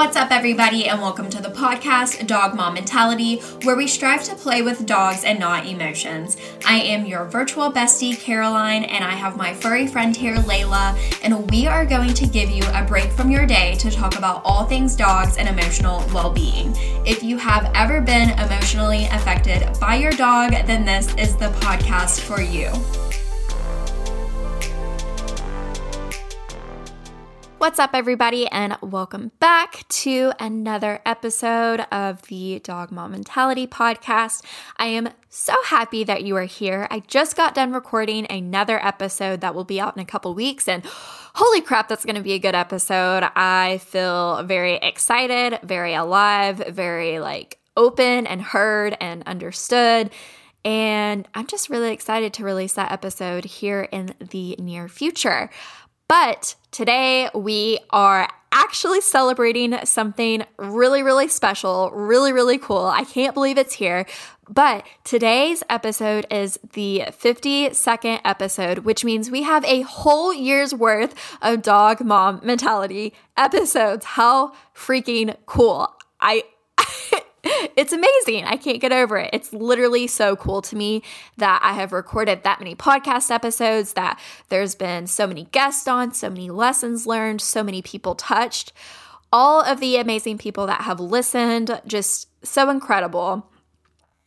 What's up, everybody, and welcome to the podcast Dog Mom Mentality, where we strive to play with dogs and not emotions. I am your virtual bestie, Caroline, and I have my furry friend here, Layla, and we are going to give you a break from your day to talk about all things dogs and emotional well being. If you have ever been emotionally affected by your dog, then this is the podcast for you. What's up, everybody, and welcome back to another episode of the Dog Mom Mentality podcast. I am so happy that you are here. I just got done recording another episode that will be out in a couple weeks, and holy crap, that's going to be a good episode. I feel very excited, very alive, very like open and heard and understood. And I'm just really excited to release that episode here in the near future. But today we are actually celebrating something really, really special, really, really cool. I can't believe it's here. But today's episode is the 52nd episode, which means we have a whole year's worth of dog mom mentality episodes. How freaking cool. I it's amazing. I can't get over it. It's literally so cool to me that I have recorded that many podcast episodes, that there's been so many guests on, so many lessons learned, so many people touched. All of the amazing people that have listened, just so incredible.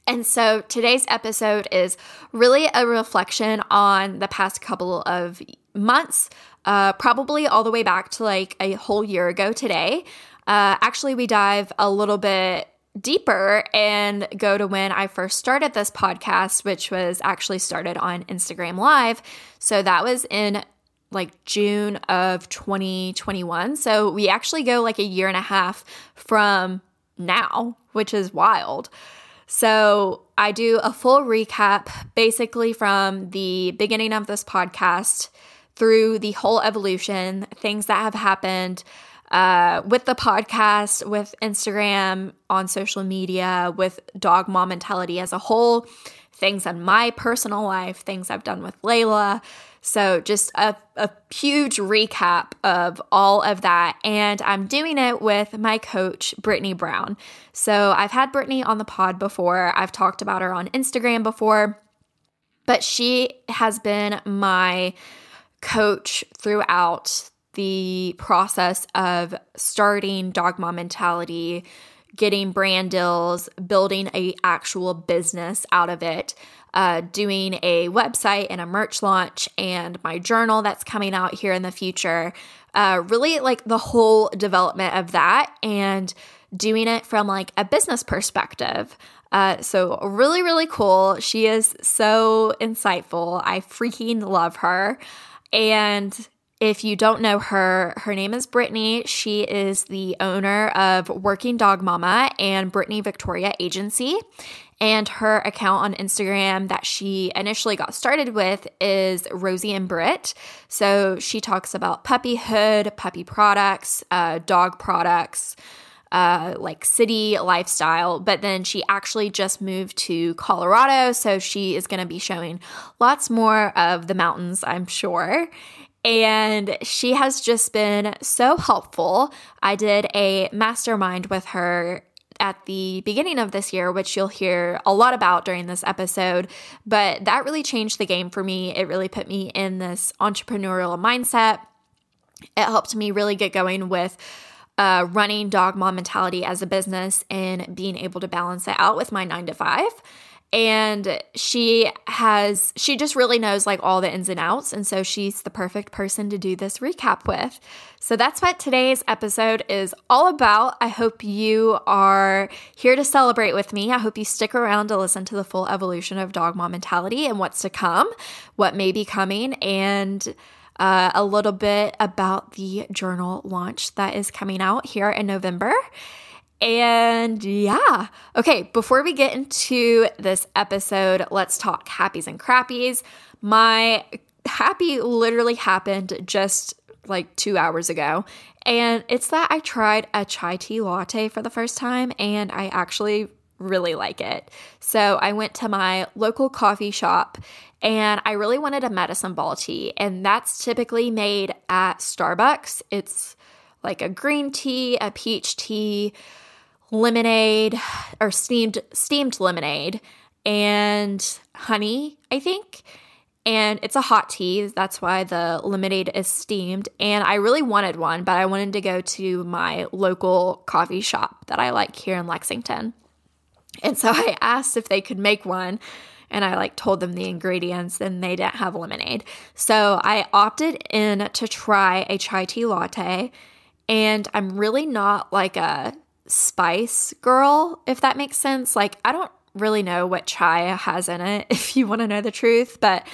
And so today's episode is really a reflection on the past couple of months, uh, probably all the way back to like a whole year ago today. Uh, actually, we dive a little bit deeper and go to when I first started this podcast, which was actually started on Instagram Live. So that was in like June of 2021. So we actually go like a year and a half from now, which is wild. So I do a full recap basically from the beginning of this podcast through the whole evolution, things that have happened uh, with the podcast, with Instagram, on social media, with dog mom mentality as a whole, things in my personal life, things I've done with Layla. So, just a, a huge recap of all of that. And I'm doing it with my coach, Brittany Brown. So, I've had Brittany on the pod before, I've talked about her on Instagram before, but she has been my coach throughout the process of starting Dog Mom Mentality, getting brand deals, building a actual business out of it, uh, doing a website and a merch launch, and my journal that's coming out here in the future. Uh, really, like the whole development of that and doing it from like a business perspective. Uh, so really, really cool. She is so insightful. I freaking love her. And if you don't know her, her name is Brittany. She is the owner of Working Dog Mama and Brittany Victoria Agency. And her account on Instagram that she initially got started with is Rosie and Britt. So she talks about puppyhood, puppy products, uh, dog products, uh, like city lifestyle, but then she actually just moved to Colorado. So she is going to be showing lots more of the mountains, I'm sure. And she has just been so helpful. I did a mastermind with her at the beginning of this year, which you'll hear a lot about during this episode. But that really changed the game for me. It really put me in this entrepreneurial mindset. It helped me really get going with uh, running dog mom mentality as a business and being able to balance it out with my nine to five and she has she just really knows like all the ins and outs. And so she's the perfect person to do this recap with. So that's what today's episode is all about. I hope you are here to celebrate with me. I hope you stick around to listen to the full evolution of dog mom mentality and what's to come what may be coming and uh, a little bit about the journal launch that is coming out here in november and yeah. Okay, before we get into this episode, let's talk happies and crappies. My happy literally happened just like two hours ago. And it's that I tried a chai tea latte for the first time and I actually really like it. So I went to my local coffee shop and I really wanted a medicine ball tea. And that's typically made at Starbucks. It's like a green tea, a peach tea, lemonade or steamed steamed lemonade and honey, I think. And it's a hot tea. That's why the lemonade is steamed. And I really wanted one, but I wanted to go to my local coffee shop that I like here in Lexington. And so I asked if they could make one and I like told them the ingredients and they didn't have lemonade. So I opted in to try a chai tea latte and I'm really not like a spice girl if that makes sense. Like I don't really know what chai has in it if you want to know the truth, but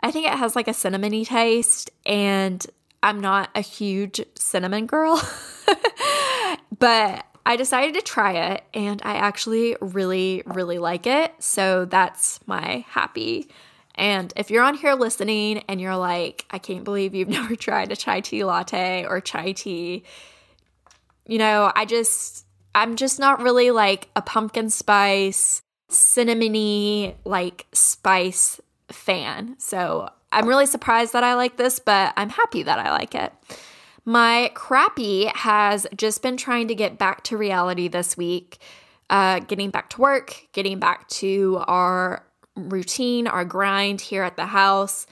I think it has like a cinnamony taste and I'm not a huge cinnamon girl. but I decided to try it and I actually really, really like it. So that's my happy. And if you're on here listening and you're like, I can't believe you've never tried a chai tea latte or chai tea, you know, I just, I'm just not really like a pumpkin spice, cinnamony, like spice fan. So I'm really surprised that I like this, but I'm happy that I like it. My crappy has just been trying to get back to reality this week, uh, getting back to work, getting back to our routine, our grind here at the house.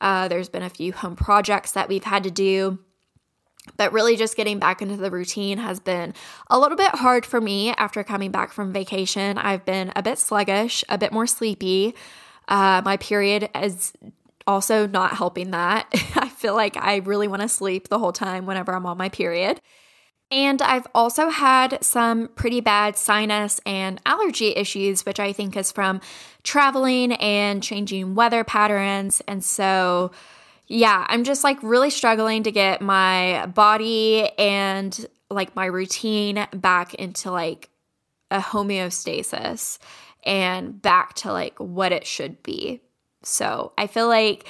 Uh, there's been a few home projects that we've had to do. But really, just getting back into the routine has been a little bit hard for me after coming back from vacation. I've been a bit sluggish, a bit more sleepy. Uh, my period is also not helping that. I feel like I really want to sleep the whole time whenever I'm on my period. And I've also had some pretty bad sinus and allergy issues, which I think is from traveling and changing weather patterns. And so, yeah, I'm just like really struggling to get my body and like my routine back into like a homeostasis and back to like what it should be. So I feel like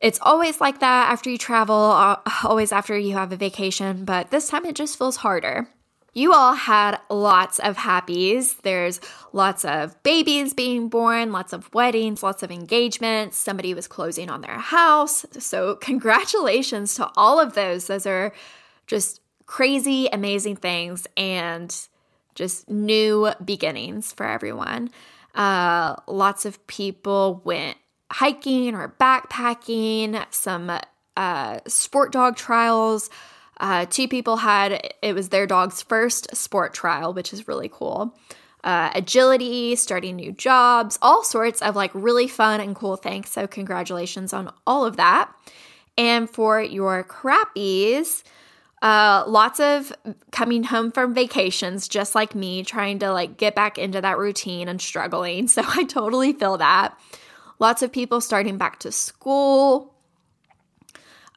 it's always like that after you travel, uh, always after you have a vacation, but this time it just feels harder. You all had lots of happies. There's lots of babies being born, lots of weddings, lots of engagements. Somebody was closing on their house. So, congratulations to all of those. Those are just crazy, amazing things and just new beginnings for everyone. Uh, lots of people went hiking or backpacking, some uh, sport dog trials. Uh, two people had it was their dog's first sport trial, which is really cool. Uh, agility, starting new jobs, all sorts of like really fun and cool things. So, congratulations on all of that. And for your crappies, uh, lots of coming home from vacations, just like me, trying to like get back into that routine and struggling. So, I totally feel that lots of people starting back to school.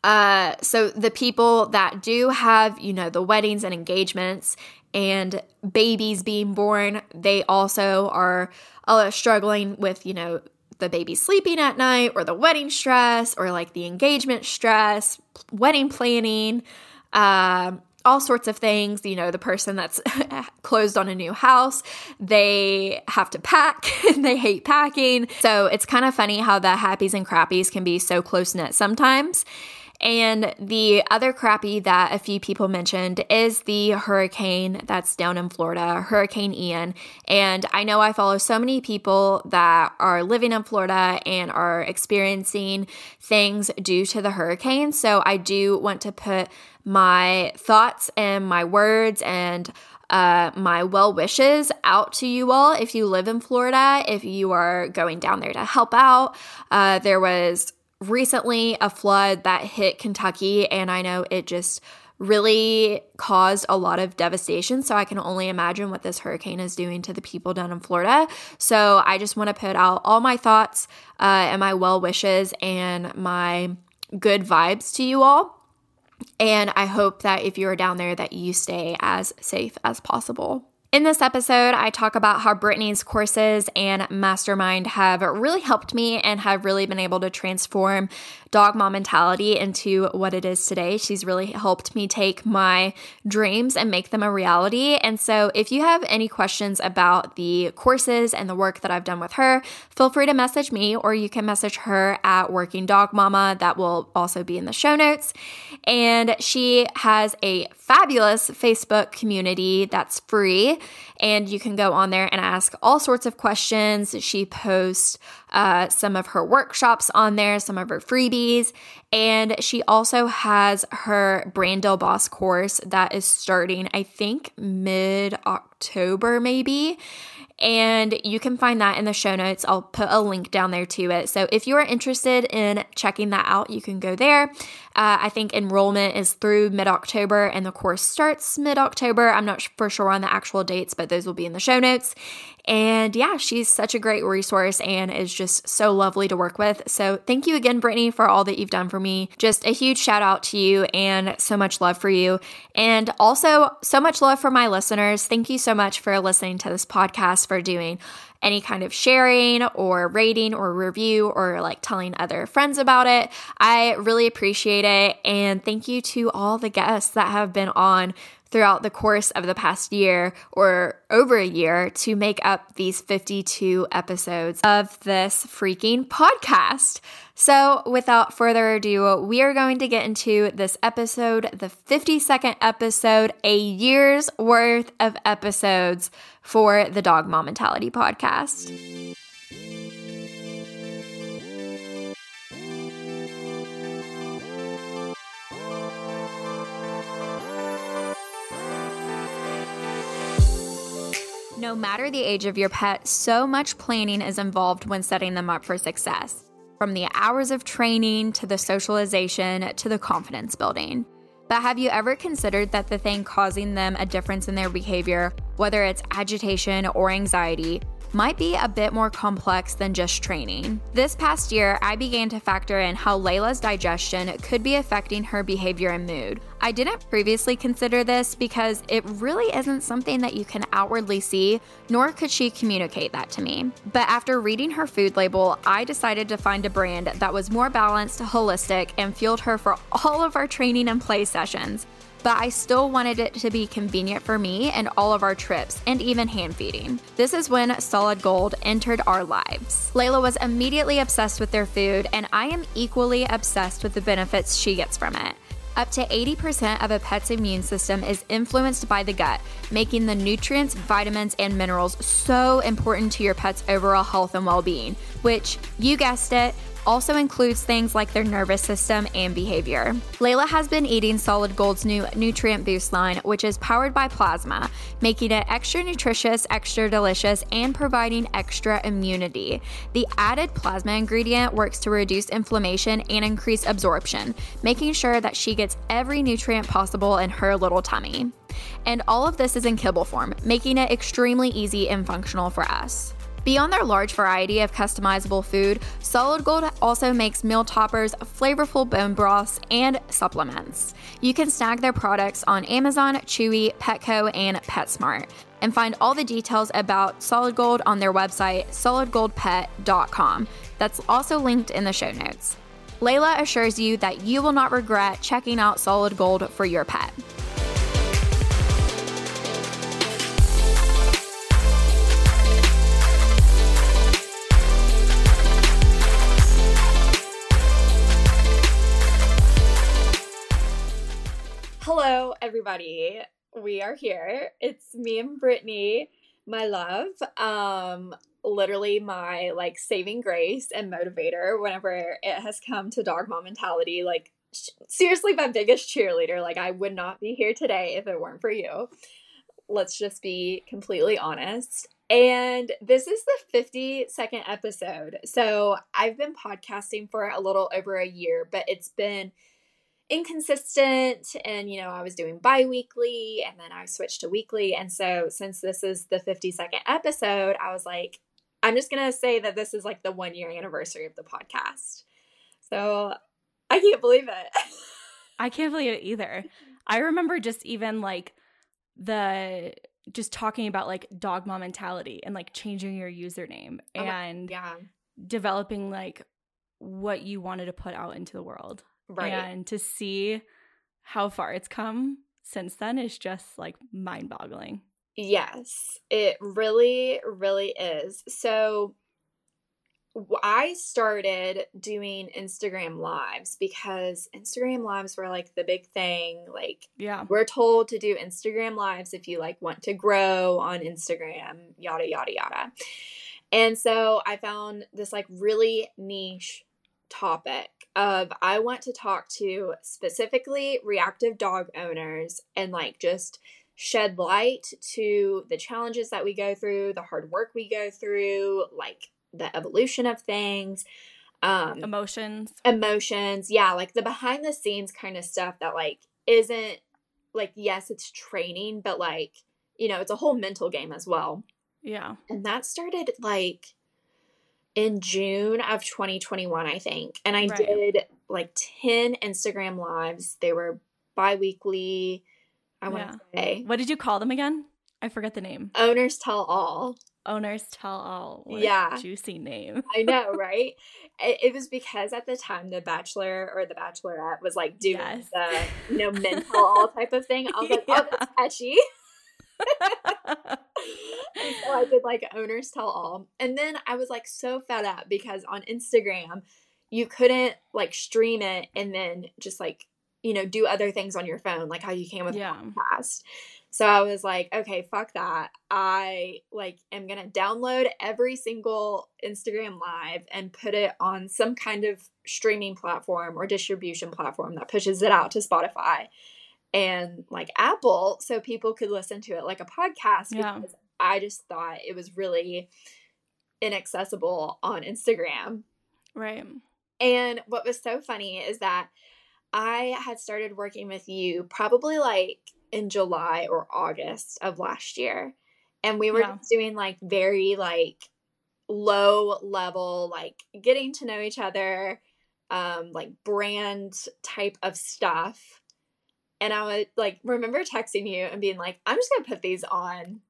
Uh, so the people that do have, you know, the weddings and engagements and babies being born, they also are uh, struggling with, you know, the baby sleeping at night or the wedding stress or like the engagement stress, wedding planning. Uh, all sorts of things. You know, the person that's closed on a new house, they have to pack and they hate packing. So it's kind of funny how the happies and crappies can be so close knit sometimes. And the other crappy that a few people mentioned is the hurricane that's down in Florida, Hurricane Ian. And I know I follow so many people that are living in Florida and are experiencing things due to the hurricane. So I do want to put my thoughts and my words and uh, my well wishes out to you all if you live in Florida, if you are going down there to help out. Uh, there was recently a flood that hit Kentucky, and I know it just really caused a lot of devastation. So I can only imagine what this hurricane is doing to the people down in Florida. So I just want to put out all my thoughts uh, and my well wishes and my good vibes to you all. And I hope that if you're down there that you stay as safe as possible. In this episode, I talk about how Brittany's courses and mastermind have really helped me and have really been able to transform dog mom mentality into what it is today. She's really helped me take my dreams and make them a reality. And so, if you have any questions about the courses and the work that I've done with her, feel free to message me or you can message her at Working Dog Mama. That will also be in the show notes. And she has a fabulous Facebook community that's free and you can go on there and ask all sorts of questions. She posts uh, some of her workshops on there, some of her freebies, and she also has her Brandel Boss course that is starting, I think, mid October, maybe. And you can find that in the show notes. I'll put a link down there to it. So if you are interested in checking that out, you can go there. Uh, I think enrollment is through mid October and the course starts mid October. I'm not for sure on the actual dates, but those will be in the show notes. And yeah, she's such a great resource and is just so lovely to work with. So thank you again, Brittany, for all that you've done for me. Just a huge shout out to you and so much love for you. And also so much love for my listeners. Thank you so much for listening to this podcast, for doing any kind of sharing or rating or review or like telling other friends about it. I really appreciate it. And thank you to all the guests that have been on throughout the course of the past year or over a year to make up these 52 episodes of this freaking podcast. So, without further ado, we are going to get into this episode, the 52nd episode, a year's worth of episodes for the Dog Mom Mentality podcast. No matter the age of your pet, so much planning is involved when setting them up for success. From the hours of training to the socialization to the confidence building. But have you ever considered that the thing causing them a difference in their behavior, whether it's agitation or anxiety, might be a bit more complex than just training. This past year, I began to factor in how Layla's digestion could be affecting her behavior and mood. I didn't previously consider this because it really isn't something that you can outwardly see, nor could she communicate that to me. But after reading her food label, I decided to find a brand that was more balanced, holistic, and fueled her for all of our training and play sessions but I still wanted it to be convenient for me and all of our trips and even hand feeding. This is when Solid Gold entered our lives. Layla was immediately obsessed with their food, and I am equally obsessed with the benefits she gets from it. Up to 80% of a pet's immune system is influenced by the gut, making the nutrients, vitamins, and minerals so important to your pet's overall health and well being, which, you guessed it, also includes things like their nervous system and behavior. Layla has been eating Solid Gold's new Nutrient Boost line, which is powered by plasma, making it extra nutritious, extra delicious, and providing extra immunity. The added plasma ingredient works to reduce inflammation and increase absorption, making sure that she gets every nutrient possible in her little tummy. And all of this is in kibble form, making it extremely easy and functional for us. Beyond their large variety of customizable food, Solid Gold also makes meal toppers, flavorful bone broths, and supplements. You can snag their products on Amazon, Chewy, Petco, and PetSmart. And find all the details about Solid Gold on their website, solidgoldpet.com. That's also linked in the show notes. Layla assures you that you will not regret checking out Solid Gold for your pet. Everybody. We are here. It's me and Brittany, my love. Um, literally my like saving grace and motivator whenever it has come to dog mom mentality. Like, sh- seriously, my biggest cheerleader. Like, I would not be here today if it weren't for you. Let's just be completely honest. And this is the 52nd episode. So I've been podcasting for a little over a year, but it's been inconsistent and you know i was doing bi-weekly and then i switched to weekly and so since this is the 52nd episode i was like i'm just gonna say that this is like the one year anniversary of the podcast so i can't believe it i can't believe it either i remember just even like the just talking about like dog mom mentality and like changing your username Oh and Yeah. developing like what you wanted to put out into the world. Right. And to see how far it's come since then is just like mind boggling. Yes, it really, really is. So I started doing Instagram lives because Instagram lives were like the big thing. Like Yeah. we're told to do Instagram lives if you like want to grow on Instagram, yada yada yada. And so I found this like really niche topic of I want to talk to specifically reactive dog owners and like just shed light to the challenges that we go through, the hard work we go through, like the evolution of things. Um Emotions. emotions yeah like the behind the scenes kind of stuff that like isn't like yes it's training but like you know it's a whole mental game as well Yeah. and that started like in june of 2021 i think and i Right. did like 10 instagram lives they were bi-weekly i want to say What did you call them again? I forget the name. owners tell all Owners tell all. What Yeah. Juicy name. I know, right? It, it was because at the time the Bachelor or the Bachelorette was like doing Yes. the you know men tell all type of thing. I was like, oh, that's catchy. I did like owners tell all, and then I was like so fed up because on Instagram you couldn't like stream it and then just like you know do other things on your phone like how you can with Yeah. podcast. So I was like, okay, fuck that. I like am gonna download every single Instagram live and put it on some kind of streaming platform or distribution platform that pushes it out to Spotify and like Apple so people could listen to it like a podcast Yeah. I just thought it was really inaccessible on Instagram. Right. And what was so funny is that I had started working with you probably like in July or August of last year. And we were Yeah. just doing like very like low level, like getting to know each other, um, like brand type of stuff. And I would like remember texting you and being like, I'm just gonna put these on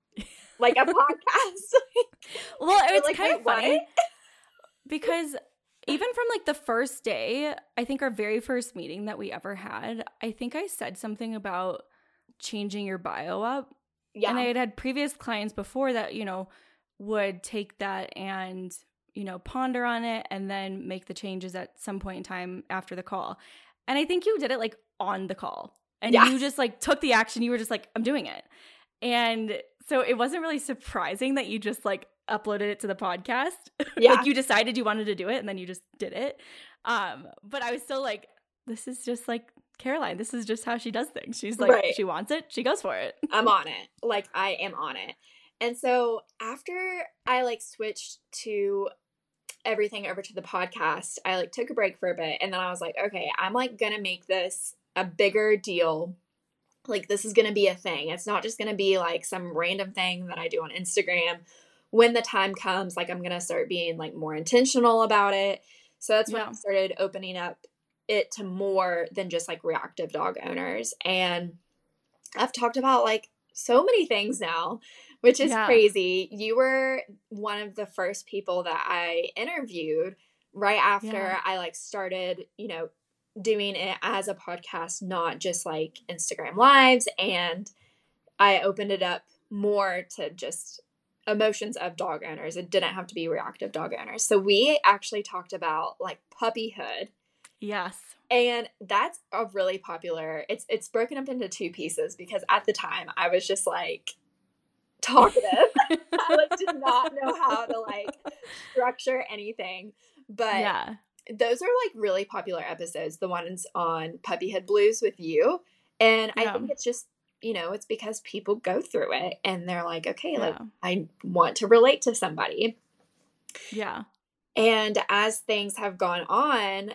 like a podcast. Well, it's like, kind of funny because even from like the first day, I think our very first meeting that we ever had, I think I said something about changing your bio up. yeah. And I had had previous clients before that, you know, would take that and, you know, ponder on it and then make the changes at some point in time after the call. And I think you did it like on the call. And Yeah. you just like took the action. You were just like, I'm doing it. And so it wasn't really surprising that you just like uploaded it to the podcast. Yeah. like you decided you wanted to do it and then you just did it. Um, but I was still like, this is just like Caroline. This is just how she does things. She's like, Right. she wants it, she goes for it. I'm on it. Like I am on it. And so after I like switched to everything over to the podcast, I like took a break for a bit and then I was like, okay, I'm like gonna make this a bigger deal. Like this is gonna be a thing. It's not just gonna be like some random thing that I do on Instagram. When the time comes, like I'm gonna start being like more intentional about it. So that's when I started opening up it to more than just like reactive dog owners. And I've talked about like so many things now, which is Yeah. crazy. You were one of the first people that I interviewed right after Yeah. I like started, you know, doing it as a podcast, not just like Instagram lives. And I opened it up more to just emotions of dog owners. It didn't have to be reactive dog owners. So we actually talked about like puppyhood Yes. and that's a really popular it's it's broken up into two pieces because at the time i was just like talkative i like did not know how to like structure anything but yeah. Those are like really popular episodes the ones on puppyhood blues with you and i think it's just you know it's because people go through it and they're like okay like i want to relate to somebody Yeah. and as things have gone on,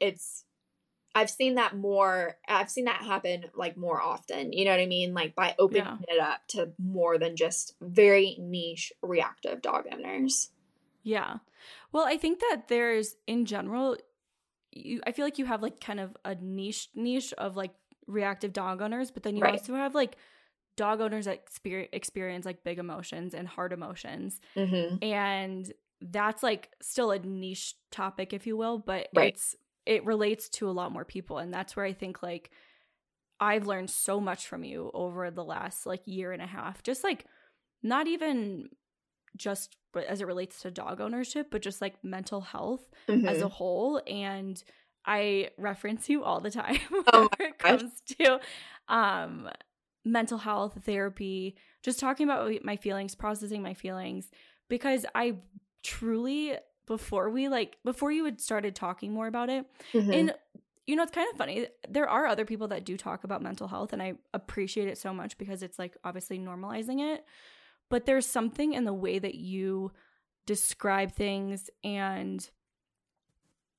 it's I've seen that more I've seen that happen like more often. You know what I mean? Like by opening Yeah. it up to more than just very niche reactive dog owners. Yeah. Well, I think that there's in general you I feel like you have like kind of a niche niche of like reactive dog owners, but then you Right. also have like dog owners that experience, experience like big emotions and hard emotions. Mm-hmm. And that's like still a niche topic, if you will, but Right. it's it relates to a lot more people. And that's where I think like I've learned so much from you over the last like year and a half. Just like not even just as it relates to dog ownership, but just like mental health Mm-hmm. as a whole and i reference you all the time Oh whenever it gosh. comes to um mental health therapy just talking about my feelings processing my feelings because i truly before we like before you had started talking more about it Mhm. and you know it's kind of funny there are other people that do talk about mental health and i appreciate it so much because it's like obviously normalizing it but there's something in the way that you describe things and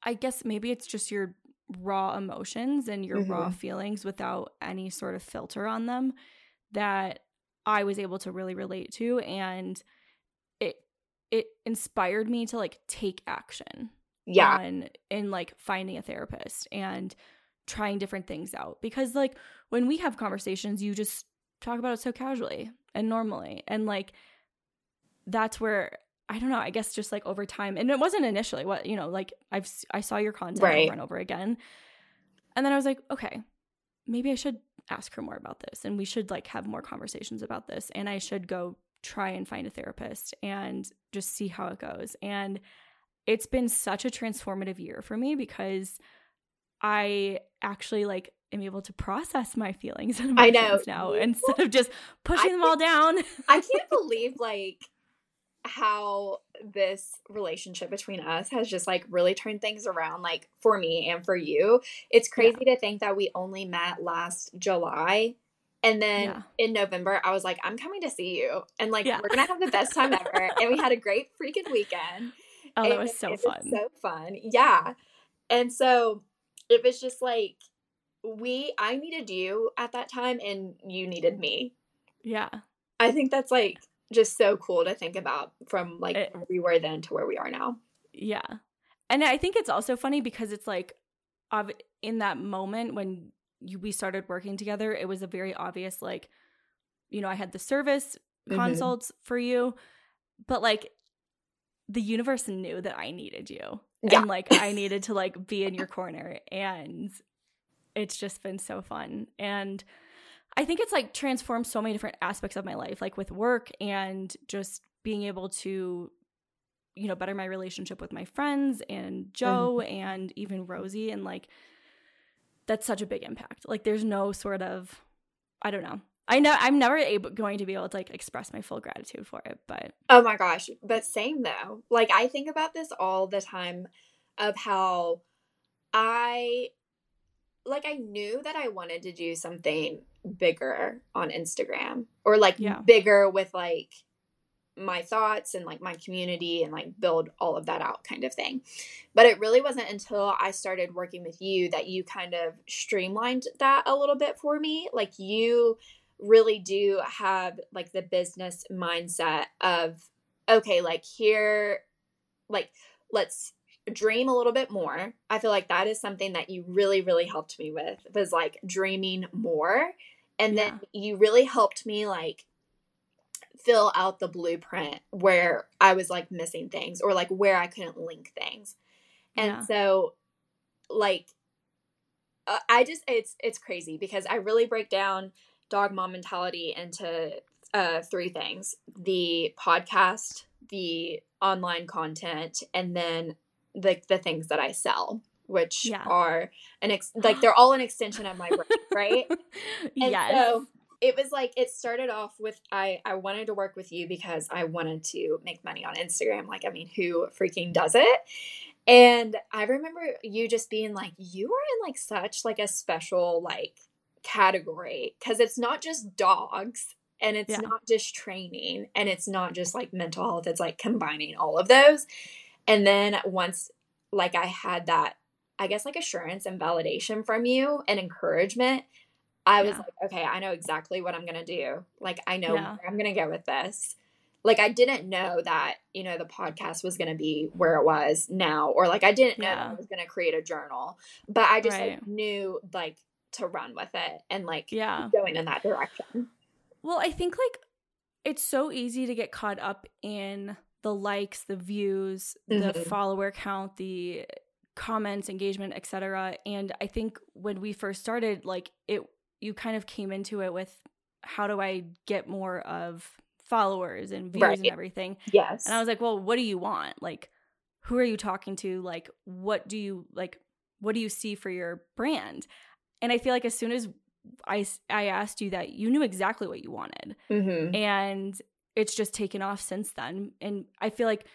i guess maybe it's just your raw emotions and your raw Mhm. feelings without any sort of filter on them that i was able to really relate to and it it inspired me to like take action yeah. on in like finding a therapist and trying different things out because like when we have conversations you just talk about it so casually and normally and like that's where i don't know i guess just like over time and it wasn't initially what you know like i've I saw your content Right. over and over again and then i was like okay maybe i should ask her more about this and we should like have more conversations about this and i should go try and find a therapist and just see how it goes and it's been such a transformative year for me because I actually like am able to process my feelings and I know. now instead of just pushing them all down. I can't believe like how this relationship between us has just like really turned things around like for me and for you. It's crazy to think that we only met last July and then Yeah. in November I was like I'm coming to see you and like Yeah. we're going to have the best time ever and we had a great freaking weekend. Oh, that was so it fun. so fun. Yeah. And so it was just like we I needed you at that time and you needed me. yeah. I think that's like just so cool to think about from like It- where we were then to where we are now. Yeah. And I think it's also funny because it's like in that moment when you, we started working together, it was a very obvious like you know, I had the service Mhm. consults for you, but like the universe knew that I needed you. Yeah. And like I needed to like be in your corner and it's just been so fun. And I think it's like transformed so many different aspects of my life, like with work and just being able to, you know, better my relationship with my friends and Joe mm-hmm. and even Rosie. And like, that's such a big impact. Like, there's no sort of, I don't know. I know I'm never able going to be able to like express my full gratitude for it, but Oh my gosh. But same though. Like I think about this all the time of how I like I knew that I wanted to do something bigger on Instagram or like Yeah. bigger with like my thoughts and like my community and like build all of that out kind of thing. But it really wasn't until I started working with you that you kind of streamlined that a little bit for me. Like you really do have like the business mindset of okay, like here like let's dream a little bit more. I feel like that is something that you really really helped me with was like dreaming more. And then you really helped me like fill out the blueprint where I was like missing things or like where I couldn't link things. And Yeah. so like uh, I just it's it's crazy because I really break down dog mom mentality into uh three things. The podcast, the online content, and then the the things that I sell, which Yeah. are an ex- like they're all an extension of my brain, right? And yes. so it was like it started off with I I wanted to work with you because I wanted to make money on Instagram. Like I mean, who freaking does it? And I remember you just being like, you are in like such like a special like category because it's not just dogs and it's Yeah. not just training and it's not just like mental health. It's like combining all of those. And then once like I had that, I guess like assurance and validation from you and encouragement, I was Yeah. like, okay, I know exactly what I'm gonna do. Like I know Yeah. where I'm gonna go with this. Like I didn't know that, you know, the podcast was gonna be where it was now, or like I didn't know. I was gonna create a journal. But I just like knew like to run with it and like Yeah. going in that direction. Well, I think like it's so easy to get caught up in the likes, the views, the Mhm. follower count, the comments, engagement, etc. And I think when we first started, like it you kind of came into it with how do I get more of followers and views and everything. Yes. And I was like, well, what do you want? Like, who are you talking to? Like, what do you like? What do you see for your brand? And I feel like as soon as i i asked you that, you knew exactly what you wanted, Mhm. and it's just taken off since then. And I feel like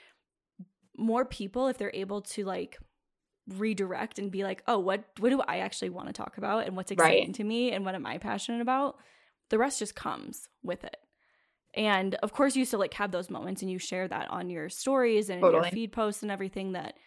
more people, if they're able to like redirect and be like, oh, what what do I actually want to talk about, and what's Right. exciting to me, and what am I passionate about, the rest just comes with it. And of course, you still like have those moments, and you share that on your stories and in your feed posts and everything that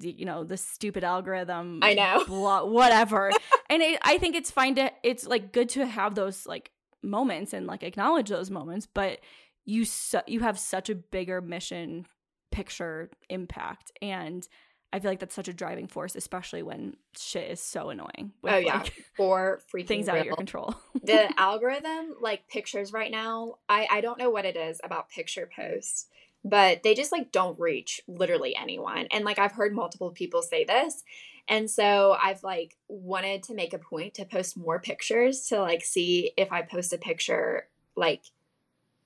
you know the stupid algorithm I know. blah, whatever and it, i think it's fine to it's like good to have those like moments and like acknowledge those moments but you su- you have such a bigger mission picture impact and i feel like that's such a driving force especially when shit is so annoying with, Oh, yeah. like, For freaking things out of your control the algorithm like pictures right now i i don't know what it is about picture posts but they just like don't reach literally anyone and like i've heard multiple people say this and so i've like wanted to make a point to post more pictures to like see if i post a picture like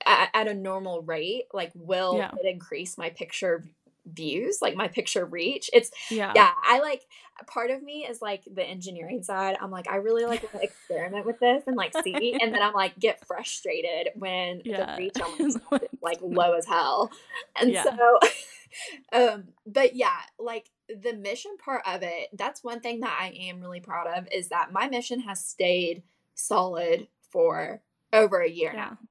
at, at a normal rate like will Yeah. it increase my picture views like my picture reach it's yeah yeah i like part of me is like the engineering side i'm like i really like to experiment with this and like see and then i'm like get frustrated when Yeah. the reach on my is like low as hell and Yeah. so um but yeah like the mission part of it that's one thing that i am really proud of is that my mission has stayed solid for over a year now yeah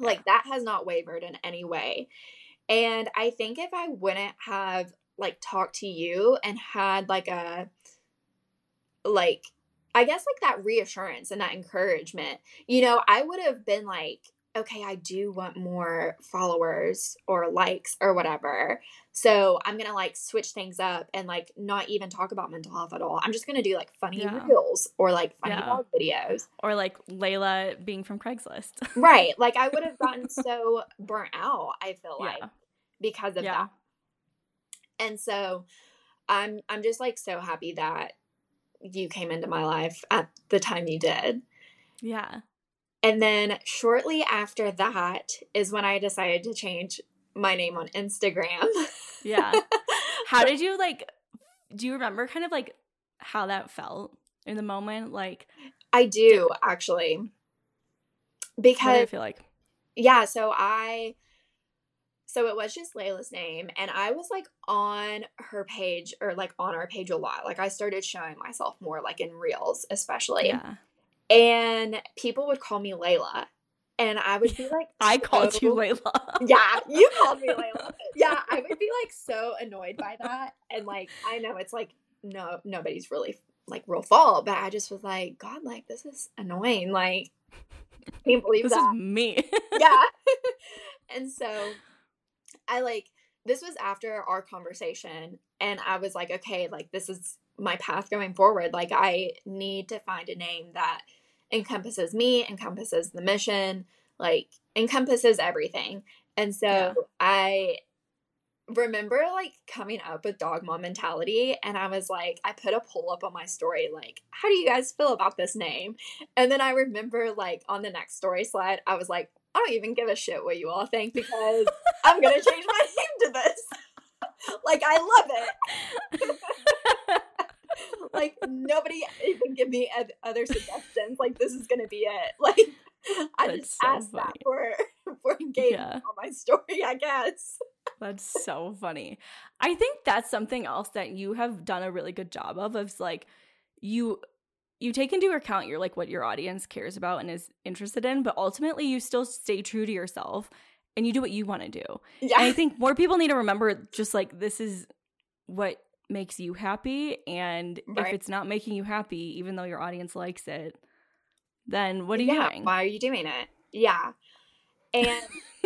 like that has not wavered in any way. And I think if I wouldn't have like talked to you and had like a like I guess like that reassurance and that encouragement, you know, I would have been like, okay, I do want more followers or likes or whatever. So I'm gonna like switch things up and like not even talk about mental health at all. I'm just gonna do like funny Yeah. reels or like funny Yeah. dog videos. or like layla being from craigslist Right. Like I would have gotten so burnt out, I feel like, yeah because of yeah that. And so I'm I'm just like so happy that you came into my life at the time you did. yeah And then shortly after that is when I decided to change my name on Instagram. yeah how did you like do you remember kind of like how that felt in the moment like I do actually. what did Because it feel like yeah, so I so it was just Layla's name and I was like on her page or like on our page a lot. Like I started showing myself more like in reels especially. yeah And people would call me Layla. And I would be like i called you layla Yeah, you called me Layla. Yeah, I would be like so annoyed by that. And like I know it's like no nobody's really like real fault, but I just was like, God, like this is annoying. Like can't believe this that is me yeah. and so I like this was after our conversation and I was like, okay, like this is my path going forward. Like I need to find a name that encompasses me, encompasses the mission, like encompasses everything. And so Yeah. I remember like coming up with dog mom mentality and I was like I put a poll up on my story like how do you guys feel about this name? And then I remember like on the next story slide I was like I don't even give a shit what you all think because I'm gonna change my name to this. Like I love it. Like nobody even give me other suggestions like this is gonna be it. Like I That's just so asked that for for engagement Yeah. on my story I guess That's so funny. I think that's something else that you have done a really good job of. Is like you you take into account your like what your audience cares about and is interested in, but ultimately you still stay true to yourself and you do what you want to do. yeah And I think more people need to remember just like this is what makes you happy and Right. if it's not making you happy even though your audience likes it, then what are you doing? Why are you doing it? Yeah. And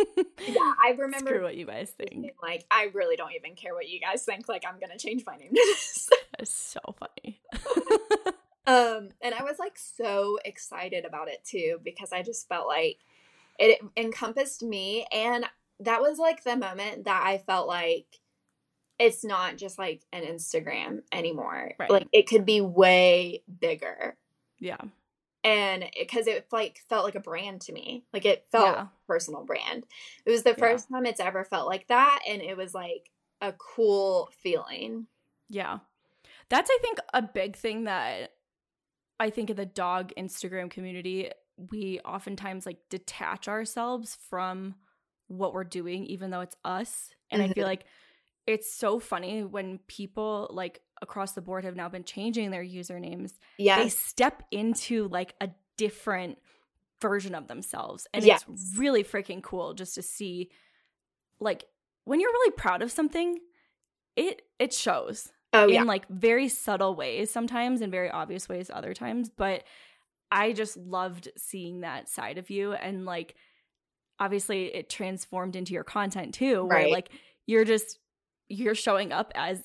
yeah, I remember Screw what you guys think. like, I really don't even care what you guys think. Like, I'm gonna change my name to this. That's so funny. Um, and I was like so excited about it too because I just felt like it encompassed me and that was like the moment that I felt like it's not just like an Instagram anymore. Right. Like it could be way bigger. Yeah. And because it, like felt like a brand to me, like it felt Yeah. personal brand. It was the Yeah. first time it's ever felt like that, and it was like a cool feeling. Yeah. That's I think a big thing that I think in the dog Instagram community, we oftentimes like detach ourselves from what we're doing even though it's us. And I feel Mhm. like it's so funny when people like across the board have now been changing their usernames. They step into like a different version of themselves. And Yes. it's really freaking cool just to see like when you're really proud of something, it it shows oh in yeah, like very subtle ways sometimes and very obvious ways other times but i just loved seeing that side of you and like obviously it transformed into your content too where Right. like you're just you're showing up as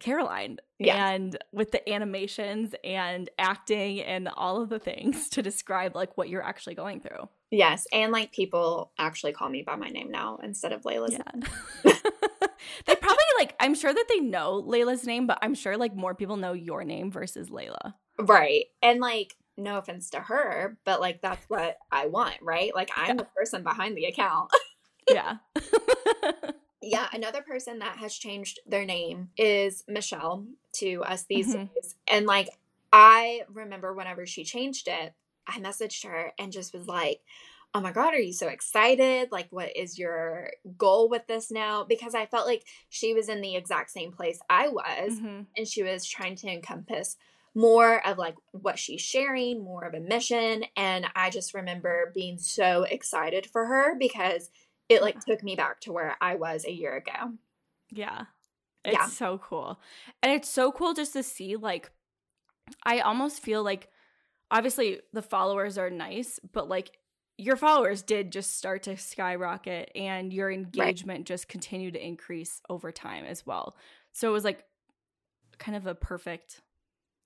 caroline Yeah. and with the animations and acting and all of the things to describe like what you're actually going through yes, and like people actually call me by my name now instead of Layla's. yeah they probably like i'm sure that they know layla's name but i'm sure like more people know your name versus layla Right. And like, no offense to her, but like that's what I want, right? Like I'm the person behind the account. yeah. yeah, another person that has changed their name is Michelle to us these Mhm. days. And like I remember whenever she changed it, I messaged her and just was like, Oh my God, are you so excited? Like, what is your goal with this now? Because I felt like she was in the exact same place I was. Mhm. and she was trying to encompass more of like what she's sharing, more of a mission. And I just remember being so excited for her because it like took me back to where I was a year ago. Yeah. It's Yeah. so cool. And it's so cool just to see like I almost feel like obviously the followers are nice, but like your followers did just start to skyrocket and your engagement just continued to increase over time as well. So it was like kind of a perfect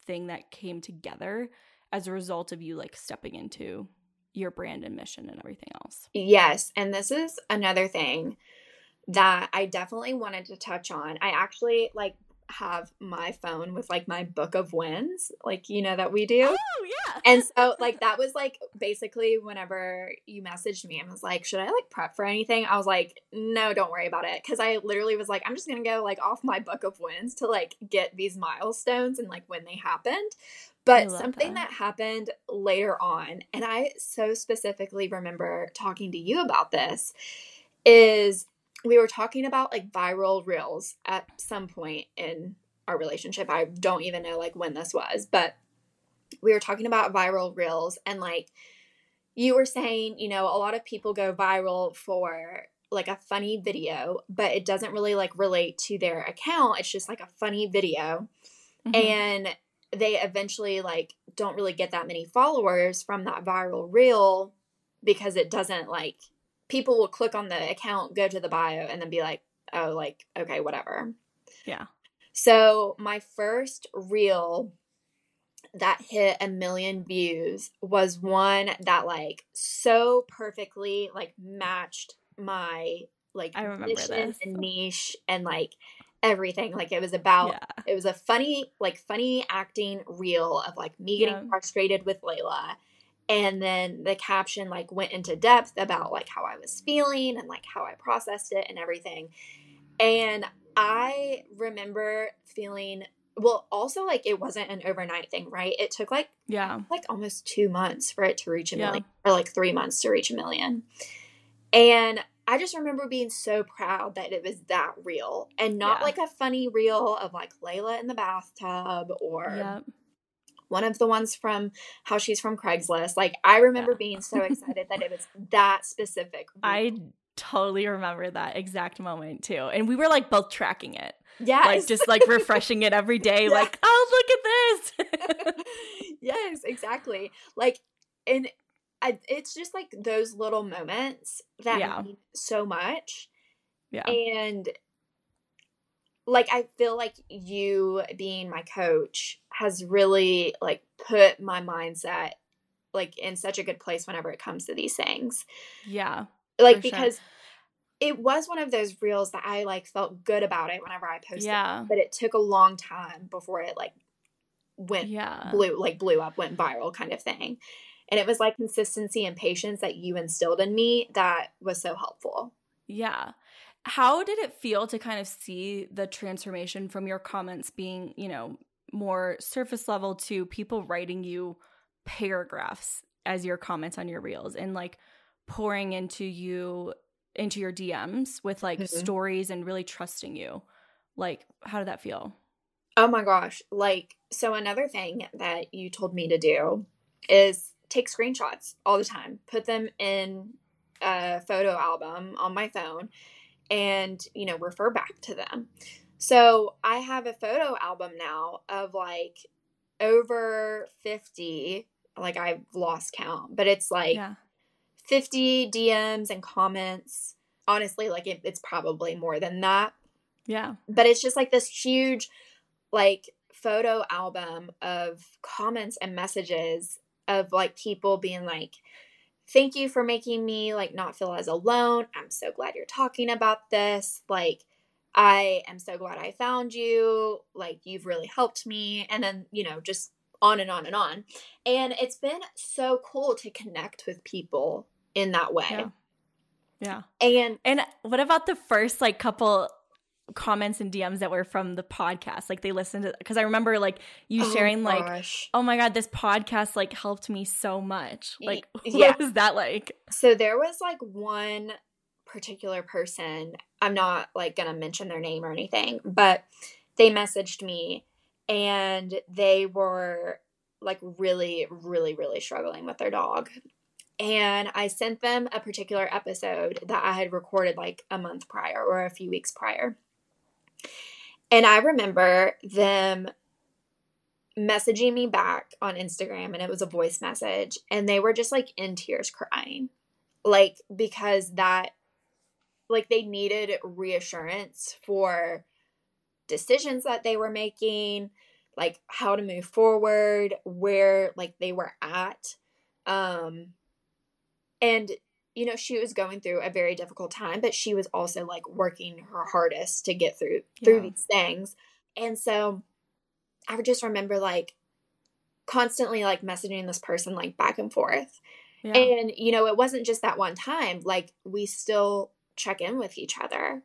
thing that came together as a result of you like stepping into your brand and mission and everything else. Yes. And this is another thing that I definitely wanted to touch on. I actually like have my phone with like my book of wins, like, you know, that we do. Oh yeah. and so like that was like basically whenever you messaged me and was like should i like prep for anything i was like no don't worry about it because i literally was like i'm just gonna go like off my book of wins to like get these milestones and like when they happened but something that. that happened later on and i so specifically remember talking to you about this is we were talking about like viral reels at some point in our relationship i don't even know like when this was but we were talking about viral reels and like you were saying, you know, a lot of people go viral for like a funny video, but it doesn't really like relate to their account. It's just like a funny video. Mhm. And they eventually like don't really get that many followers from that viral reel because it doesn't like people will click on the account, go to the bio, and then be like, oh, like, okay, whatever. yeah. So my first reel that hit a million views was one that like so perfectly like matched my like I remember this. and niche and like everything. Like it was about yeah. it was a funny like funny acting reel of like me getting Yeah. frustrated with Layla. And then the caption like went into depth about like how I was feeling and like how I processed it and everything. And I remember feeling well also like it wasn't an overnight thing, right? It took like Yeah. like almost 2 months for it to reach a Yeah. million or like 3 months to reach a million. And I just remember being so proud that it was that real and not Yeah. like a funny reel of like Layla in the bathtub or Yeah. One of the ones from how she's from Craigslist. Like I remember Yeah. being so excited that it was that specific. I totally remember that exact moment too. And we were like both tracking it. Yeah. Like just like refreshing it every day, Yeah. like, oh look at this. yes, exactly. Like, and I, it's just like those little moments that Yeah. mean so much. yeah. And like I feel like you being my coach has really like put my mindset like in such a good place whenever it comes to these things. Yeah. Like sure. because it was one of those reels that I like felt good about it whenever I posted. Yeah. But it took a long time before it like went Yeah. blew like blew up, went viral kind of thing. And it was like consistency and patience that you instilled in me that was so helpful. Yeah. How did it feel to kind of see the transformation from your comments being, you know, more surface level to people writing you paragraphs as your comments on your reels and like pouring into you into your DMs with like Mhm. stories and really trusting you? Like, how did that feel? Oh my gosh. Like, so another thing that you told me to do is take screenshots all the time, put them in a photo album on my phone, and, you know, refer back to them. So I have a photo album now of like over 50, like I've lost count, but it's like yeah. 50 DMs and comments. Honestly, like it, it's probably more than that Yeah. but it's just like this huge like photo album of comments and messages of like people being like thank you for making me like not feel as alone. I'm so glad you're talking about this. Like i am so glad i found you. Like you've really helped me and then you know just on and on and on. And it's been so cool to connect with people in that way. Yeah. Yeah. and And what about the first like couple comments and DMs that were from the podcast? Like they listened to because I remember like you oh sharing like, oh my god, this podcast like helped me so much. Like what was that like? So there was like one particular person, I'm not like gonna mention their name or anything, but they messaged me and they were like really, really, really struggling with their dog. And I sent them a particular episode that I had recorded like a month prior or a few weeks prior. And I remember them messaging me back on Instagram and it was a voice message and they were just like in tears crying. Like because that like they needed reassurance for decisions that they were making, like how to move forward, where like they were at. Um and you know she was going through a very difficult time but she was also like working her hardest to get through through Yeah. these things and so i would just remember like constantly like messaging this person like back and forth Yeah. and you know it wasn't just that one time like we still check in with each other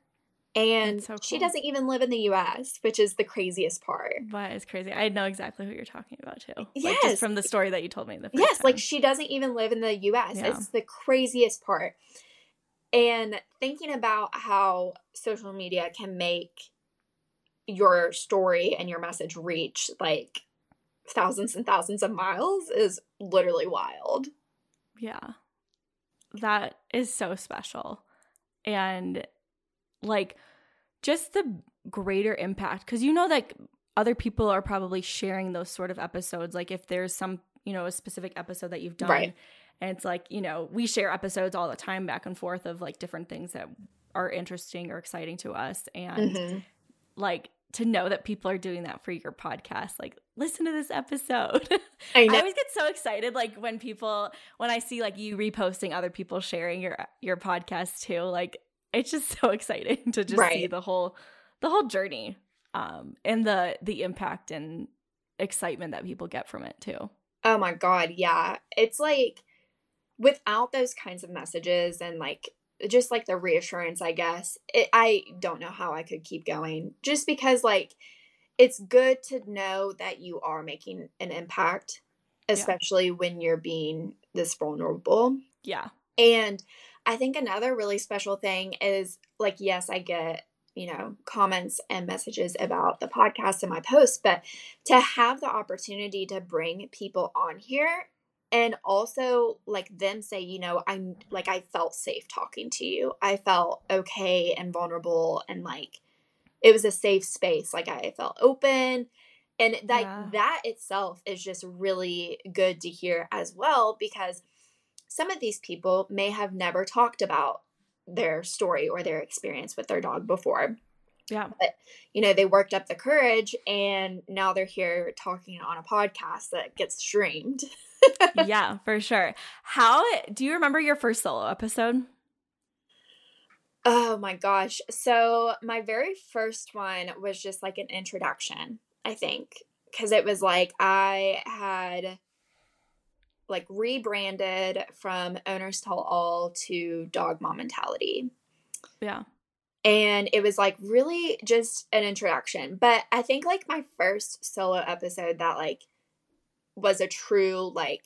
and so she doesn't even live in the us which is the craziest part That is crazy. I know exactly who you're talking about too. Like Yes. just from the story that you told me in the first Yes, like she doesn't even live in the US. Yeah. It's the craziest part. And thinking about how social media can make your story and your message reach like thousands and thousands of miles is literally wild. Yeah. That is so special. And like just the greater impact cuz you know that other people are probably sharing those sort of episodes like if there's some, you know, a specific episode that you've done Right. and it's like, you know, we share episodes all the time back and forth of like different things that are interesting or exciting to us and Mhm. like to know that people are doing that for your podcast like listen to this episode I I always get so excited like when people when I see like you reposting other people sharing your your podcast too. Like it's just so exciting to just see the whole the whole journey um and the the impact and excitement that people get from it too. Oh my god, yeah. It's like without those kinds of messages and like just like the reassurance, I guess. It, I don't know how I could keep going just because like it's good to know that you are making an impact especially when you're being this vulnerable. Yeah. And I think another really special thing is like, yes, I get, you know, comments and messages about the podcast and my posts, but to have the opportunity to bring people on here and also like them say, you know, I'm like, I felt safe talking to you. I felt okay and vulnerable and like it was a safe space. Like I felt open. And that Yeah. that itself is just really good to hear as well because some of these people may have never talked about their story or their experience with their dog before. Yeah. But, you know, they worked up the courage and now they're here talking on a podcast that gets streamed. yeah, for sure. How do you remember your first solo episode? Oh my gosh. So, my very first one was just like an introduction, I think, because it was like I had like rebranded from Owners Tell All to Dog Mom Mentality. Yeah. And it was like really just an introduction. But I think like my first solo episode that like was a true like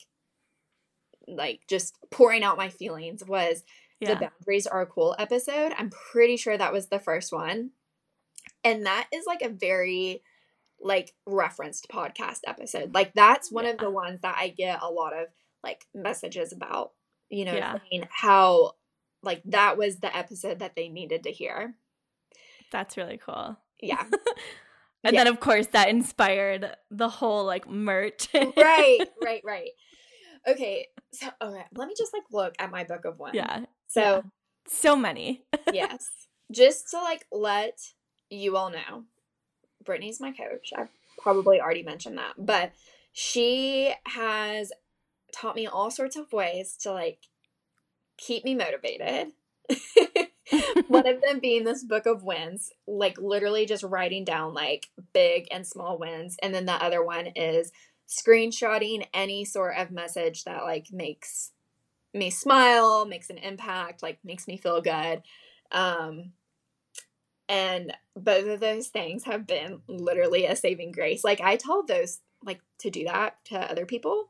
like just pouring out my feelings was Yeah. the boundaries are cool episode. I'm pretty sure that was the first one. And that is like a very like referenced podcast episode. Like that's one of the ones that I get a lot of like messages about, you know, Yeah. how like that was the episode that they needed to hear. That's really cool. Yeah. And Yeah. then of course that inspired the whole like merch. right, right, right. Okay. So okay, let me just like look at my book of one. yeah. So So many. yes. Just to like let you all know, Brittany's my coach. I've probably already mentioned that, but she has taught me all sorts of ways to like keep me motivated. One of them being this book of wins, like literally just writing down like big and small wins. And then the other one is screenshotting any sort of message that like makes me smile, makes an impact, like makes me feel good. Um and both of those things have been literally a saving grace. Like I told those like to do that to other people.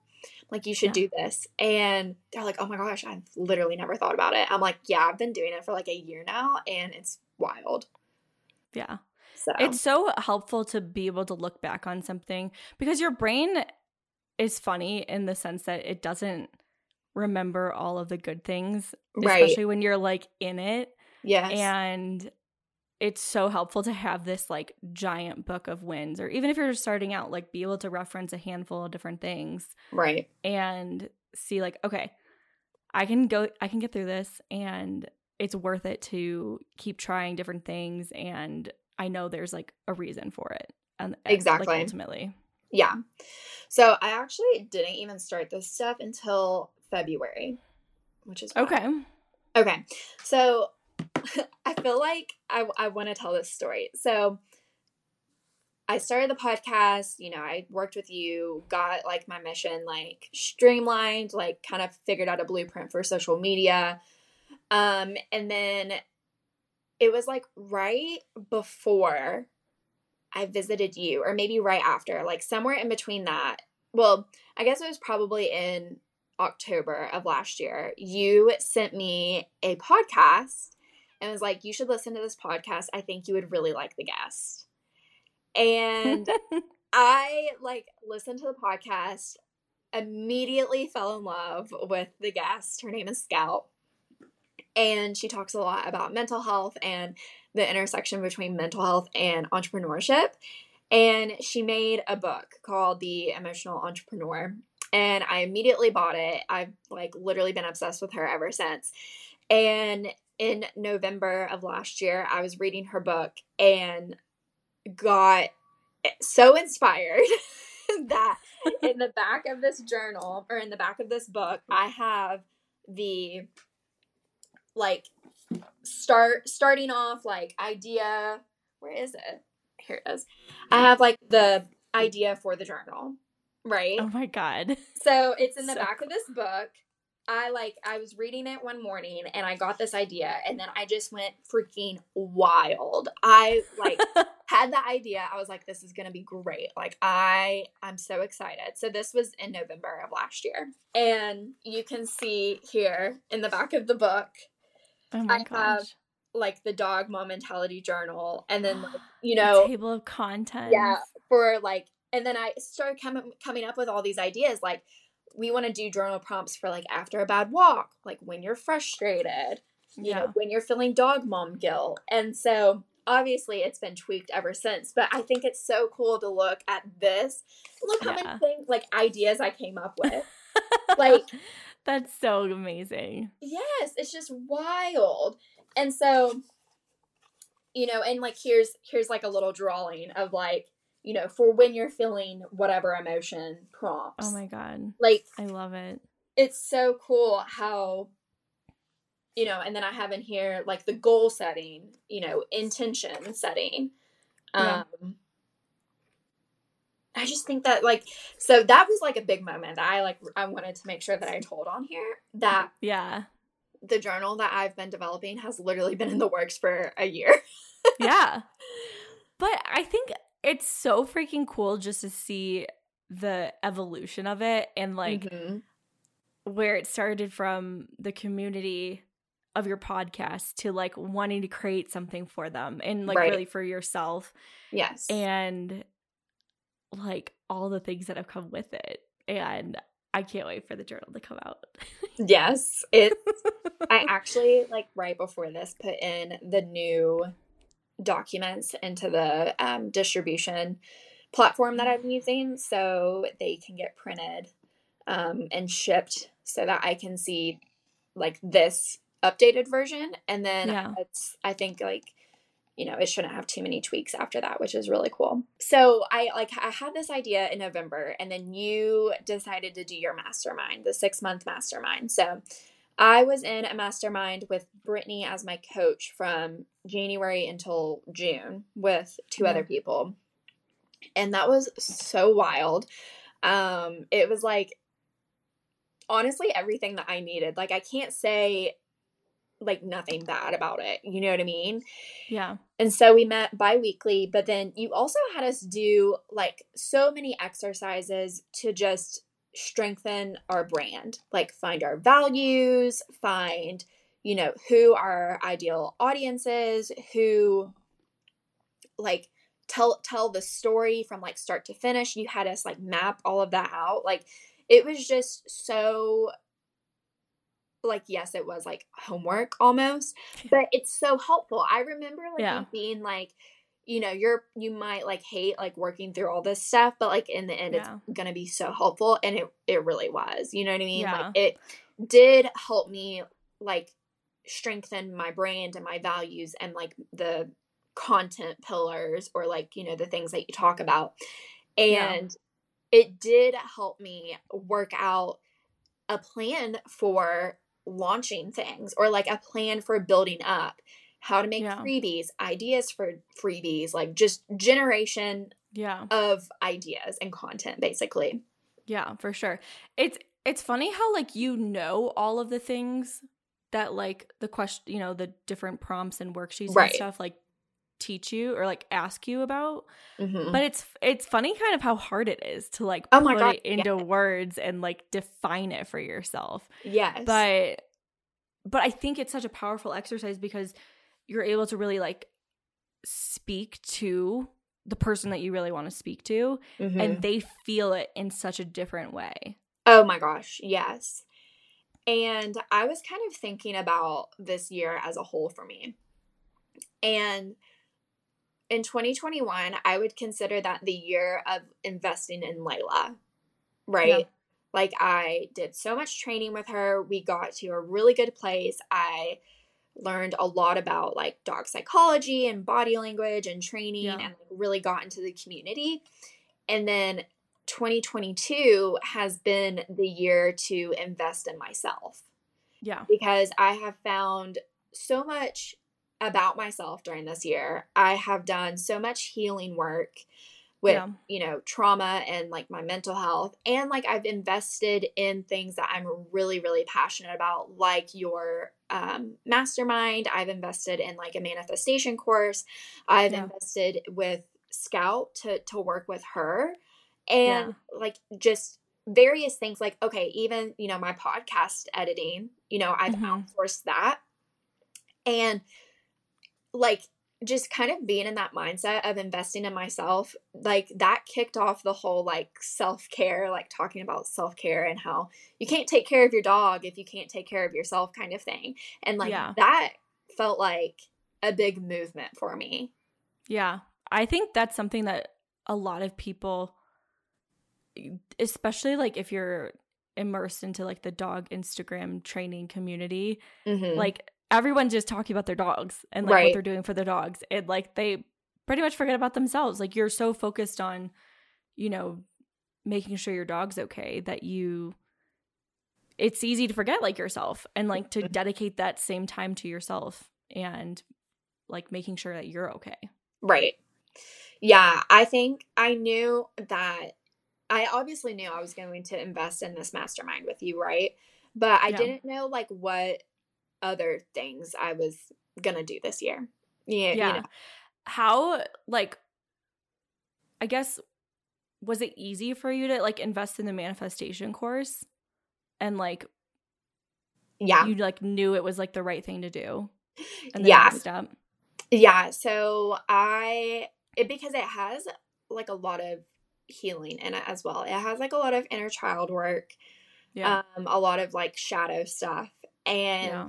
Like you should Yeah. do this. And they're like, "Oh my gosh, I've literally never thought about it." I'm like, "Yeah, I've been doing it for like a year now and it's wild." Yeah. So It's so helpful to be able to look back on something because your brain is funny in the sense that it doesn't remember all of the good things, right. especially when you're like in it. Yes. And it's so helpful to have this like giant book of wins, or even if you're just starting out, like be able to reference a handful of different things right. and see, like, okay, I can go, I can get through this, and it's worth it to keep trying different things. And I know there's like a reason for it. And Exactly. like, ultimately. Yeah. So I actually didn't even start this stuff until February, which is wild. Okay. Okay. So I feel like I, I want to tell this story. So I started the podcast, you know, I worked with you, got like my mission like streamlined, like kind of figured out a blueprint for social media. Um and then it was like right before I visited you or maybe right after, like somewhere in between that. Well, I guess it was probably in October of last year. You sent me a podcast and was like, You should listen to this podcast. I think you would really like the guest. And I like listened to the podcast, immediately fell in love with the guest. Her name is Scout. And she talks a lot about mental health and the intersection between mental health and entrepreneurship. And she made a book called The Emotional Entrepreneur. And I immediately bought it. I've like literally been obsessed with her ever since. And in November of last year, I was reading her book and got so inspired that in the back of this journal or in the back of this book, I have the like start starting off like idea. Where is it? Here it is. I have like the idea for the journal, right? oh my God. So it's in the So back of this book. I like I was reading it one morning and I got this idea and then I just went freaking wild. I like had the idea. I was like this is going to be great. Like I I'm so excited. So this was in November of last year. And you can see here in the back of the book Oh my I gosh. have, like the dog mom mentality journal and then like, you know table of contents. yeah for like and then i started coming coming up with all these ideas like we want to do journal prompts for like after a bad walk like when you're frustrated you Yeah. know when you're feeling dog mom guilt and so obviously it's been tweaked ever since but i think it's so cool to look at this look how Yeah. many things like ideas i came up with like That's so amazing. yes it's just wild and so you know, and like here's here's like a little drawing of like, you know, for when you're feeling whatever emotion prompts. Oh my god. Like I love it. it's so cool how you know, and then I have in here like the goal setting, you know, intention setting. Yeah. Um I just think that like so that was like a big moment that I like I wanted to make sure that I told on here that Yeah. the journal that I've been developing has literally been in the works for a year. yeah. But I think it's so freaking cool just to see the evolution of it and like Mhm. where it started from the community of your podcast to like wanting to create something for them and like Right. really for yourself Yes. and like all the things that have come with it. And I can't wait for the journal to come out. yes. It I actually like right before this put in the new documents into the um, distribution platform that I'm using so they can get printed um, and shipped so that I can see like this updated version. And then Yeah. it's I think like you know it shouldn't have too many tweaks after that which is really cool. So i like i had this idea in november and then you decided to do your mastermind the six month mastermind. So i was in a mastermind with brittany as my coach from january until june with two Yeah. other people. And that was so wild. Um it was like honestly everything that i needed. Like i can't say like nothing bad about it. You know what i mean? Yeah. and so we met bi-weekly, but then you also had us do like so many exercises to just strengthen our brand, like find our values, find, you know, who our ideal audience is, who like tell tell the story from like start to finish. You had us like map all of that out. Like it was just so like yes, it was like homework almost, but it's so helpful. I remember like Yeah. being like, you know, you're you might like hate like working through all this stuff, but like in the end, Yeah. it's gonna be so helpful, and it it really was. You know what I mean? Yeah. Like it did help me like strengthen my brand and my values and like the content pillars or like you know the things that you talk about Yeah. and it did help me work out a plan for launching things or like a plan for building up how to make Yeah. freebies ideas for freebies like just generation Yeah. of ideas and content basically Yeah, for sure. It's it's funny how like you know all of the things that like the question, you know, the different prompts and worksheets Right. and stuff like teach you or like ask you about. Mhm. But it's it's funny kind of how hard it is to like Oh my put God, it into words and like define it for yourself. yes But but I think it's such a powerful exercise because you're able to really like speak to the person that you really want to speak to Mhm. and they feel it in such a different way. Oh my gosh, yes. And I was kind of thinking about this year as a whole for me. And in 2021, I would consider that the year of investing in Layla, right? Yeah. Like, I did so much training with her. We got to a really good place. I learned a lot about like dog psychology and body language and training Yeah. and like, really got into the community. And then 2022 has been the year to invest in myself Yeah. because I have found so much about myself during this year. I have done so much healing work with, Yeah. you know, trauma and like my mental health. And like I've invested in things that I'm really, really passionate about, like your um, mastermind. I've invested in like a manifestation course. I've Yeah. invested with Scout to, to work with her. And like just various things like okay even you know my podcast editing you know i've Mhm. outsourced that and like just kind of being in that mindset of investing in myself like that kicked off the whole like self-care like talking about self-care and how you can't take care of your dog if you can't take care of yourself kind of thing and like Yeah. that felt like a big movement for me Yeah. I think that's something that a lot of people especially like if you're immersed into like the dog Instagram training community, Mhm. like everyone's just talking about their dogs and like Right. what they're doing for their dogs. And like they pretty much forget about themselves. Like you're so focused on, you know, making sure your dog's okay that you it's easy to forget like yourself and like to Mhm. dedicate that same time to yourself and like making sure that you're okay. Right. Yeah, I think I knew that I obviously knew I was going to invest in this mastermind with you, right? But I Yeah. didn't know like what other things I was going to do this year. Yeah, you Yeah. know. How like I guess was it easy for you to like invest in the manifestation course and like Yeah. you like knew it was like the right thing to do and Yeah. step Yeah, so I it because it has like a lot of healing in it as well. It has like a lot of inner child work, yeah um a lot of like shadow stuff and yeah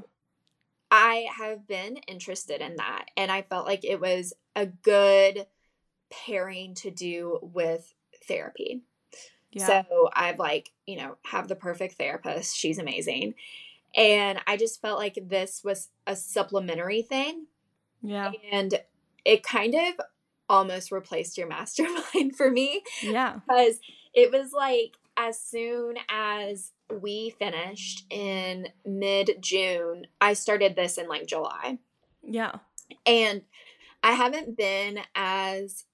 I have been interested in that and I felt like it was a good pairing to do with therapy. yeah So I've like, you know, have the perfect therapist. She's amazing. And I just felt like this was a supplementary thing yeah and it kind of almost replaced your mastermind for me yeah because it was like as soon as we finished in mid June, I started this in like July. yeah And I haven't been as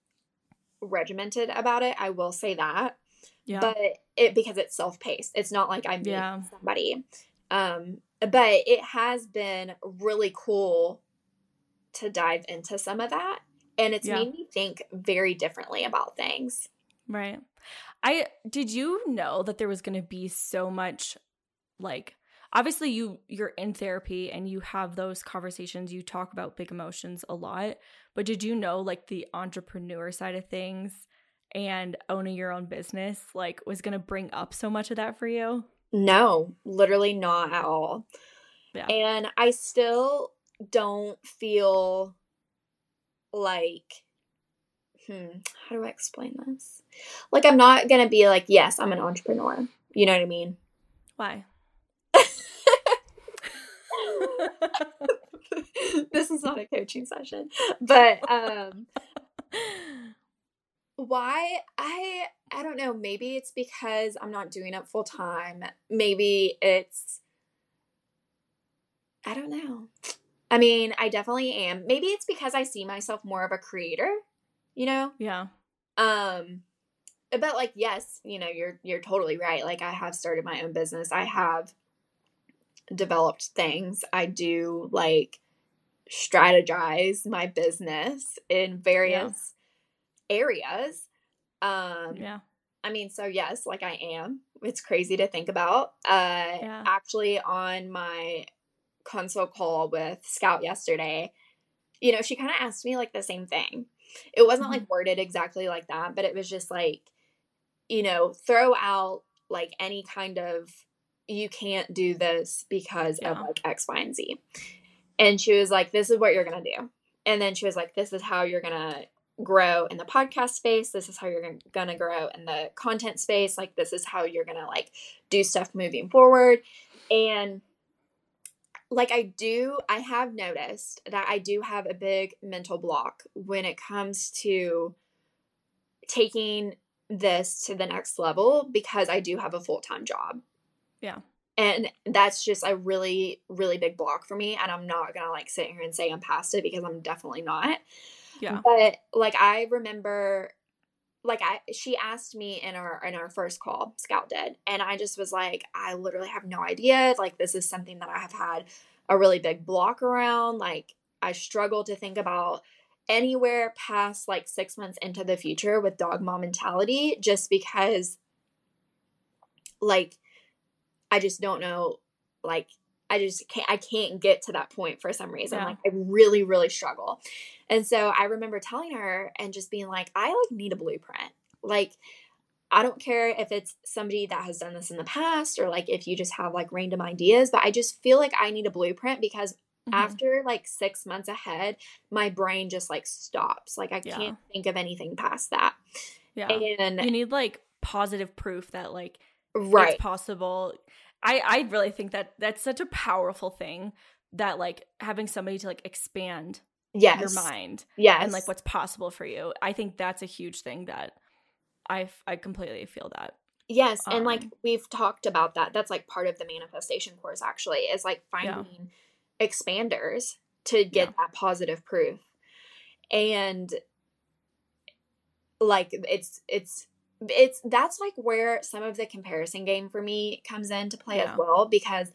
regimented about it, I will say that. yeah But it because it's self-paced. It's not like I'm Yeah. somebody. Um but it has been really cool to dive into some of that and it's Yeah. made me think very differently about things. right i did you know that there was going to be so much like obviously you you're in therapy and you have those conversations you talk about big emotions a lot but did you know like the entrepreneur side of things and owning your own business like was going to bring up so much of that for you No, literally not at all. Yeah. And I still don't feel like hmm, how do I explain this? Like I'm not going to be like, yes, I'm an entrepreneur. You know what I mean? why this is not a coaching session. But um why I I don't know, maybe it's because I'm not doing it full time. Maybe it's I don't know. I mean, I definitely am. Maybe it's because I see myself more of a creator, you know? yeah Um but like yes, you know, you're you're totally right. Like I have started my own business. I have developed things. I do like strategize my business in various areas. Um yeah I mean, so yes, like I am. It's crazy to think about. Uh Yeah. actually on my consult call with Scout yesterday, you know, she kind of asked me like the same thing. It wasn't like mm-hmm. worded exactly like that, but it was just like, you know, throw out like any kind of you can't do this because of like X, Y, and Z. And she was like, This is what you're gonna do. And then she was like, This is how you're gonna grow in the podcast space. This is how you're gonna grow in the content space. Like this is how you're gonna like do stuff moving forward. And like I do, I have noticed that I do have a big mental block when it comes to taking this to the next level because I do have a full time job. Yeah. And that's just a really, really big block for me. And I'm not gonna like sit here and say I'm past it because I'm definitely not. Yeah. But like I remember like I she asked me in our in our first call, Scout did, and I just was like, I literally have no idea. Like this is something that I have had a really big block around. Like I struggle to think about anywhere past like six months into the future with dog mom mentality just because like I just don't know like I just can't I can't get to that point for some reason. Yeah. Like I really, really struggle. And so I remember telling her and just being like, I like need a blueprint. Like I don't care if it's somebody that has done this in the past or like if you just have like random ideas, but I just feel like I need a blueprint because Mhm. after like six months ahead, my brain just like stops. Like I Yeah. can't think of anything past that. yeah. And you need like positive proof that like right. it's possible. I I really think that that's such a powerful thing that like having somebody to like expand yes. your mind Yes. and like what's possible for you. I think that's a huge thing that I I completely feel that. Yes, and like Um, we've talked about that. That's like part of the manifestation course actually is like Yeah. finding expanders to get Yeah. that positive proof. And like it's it's it's that's like where some of the comparison game for me comes into play Yeah. as well because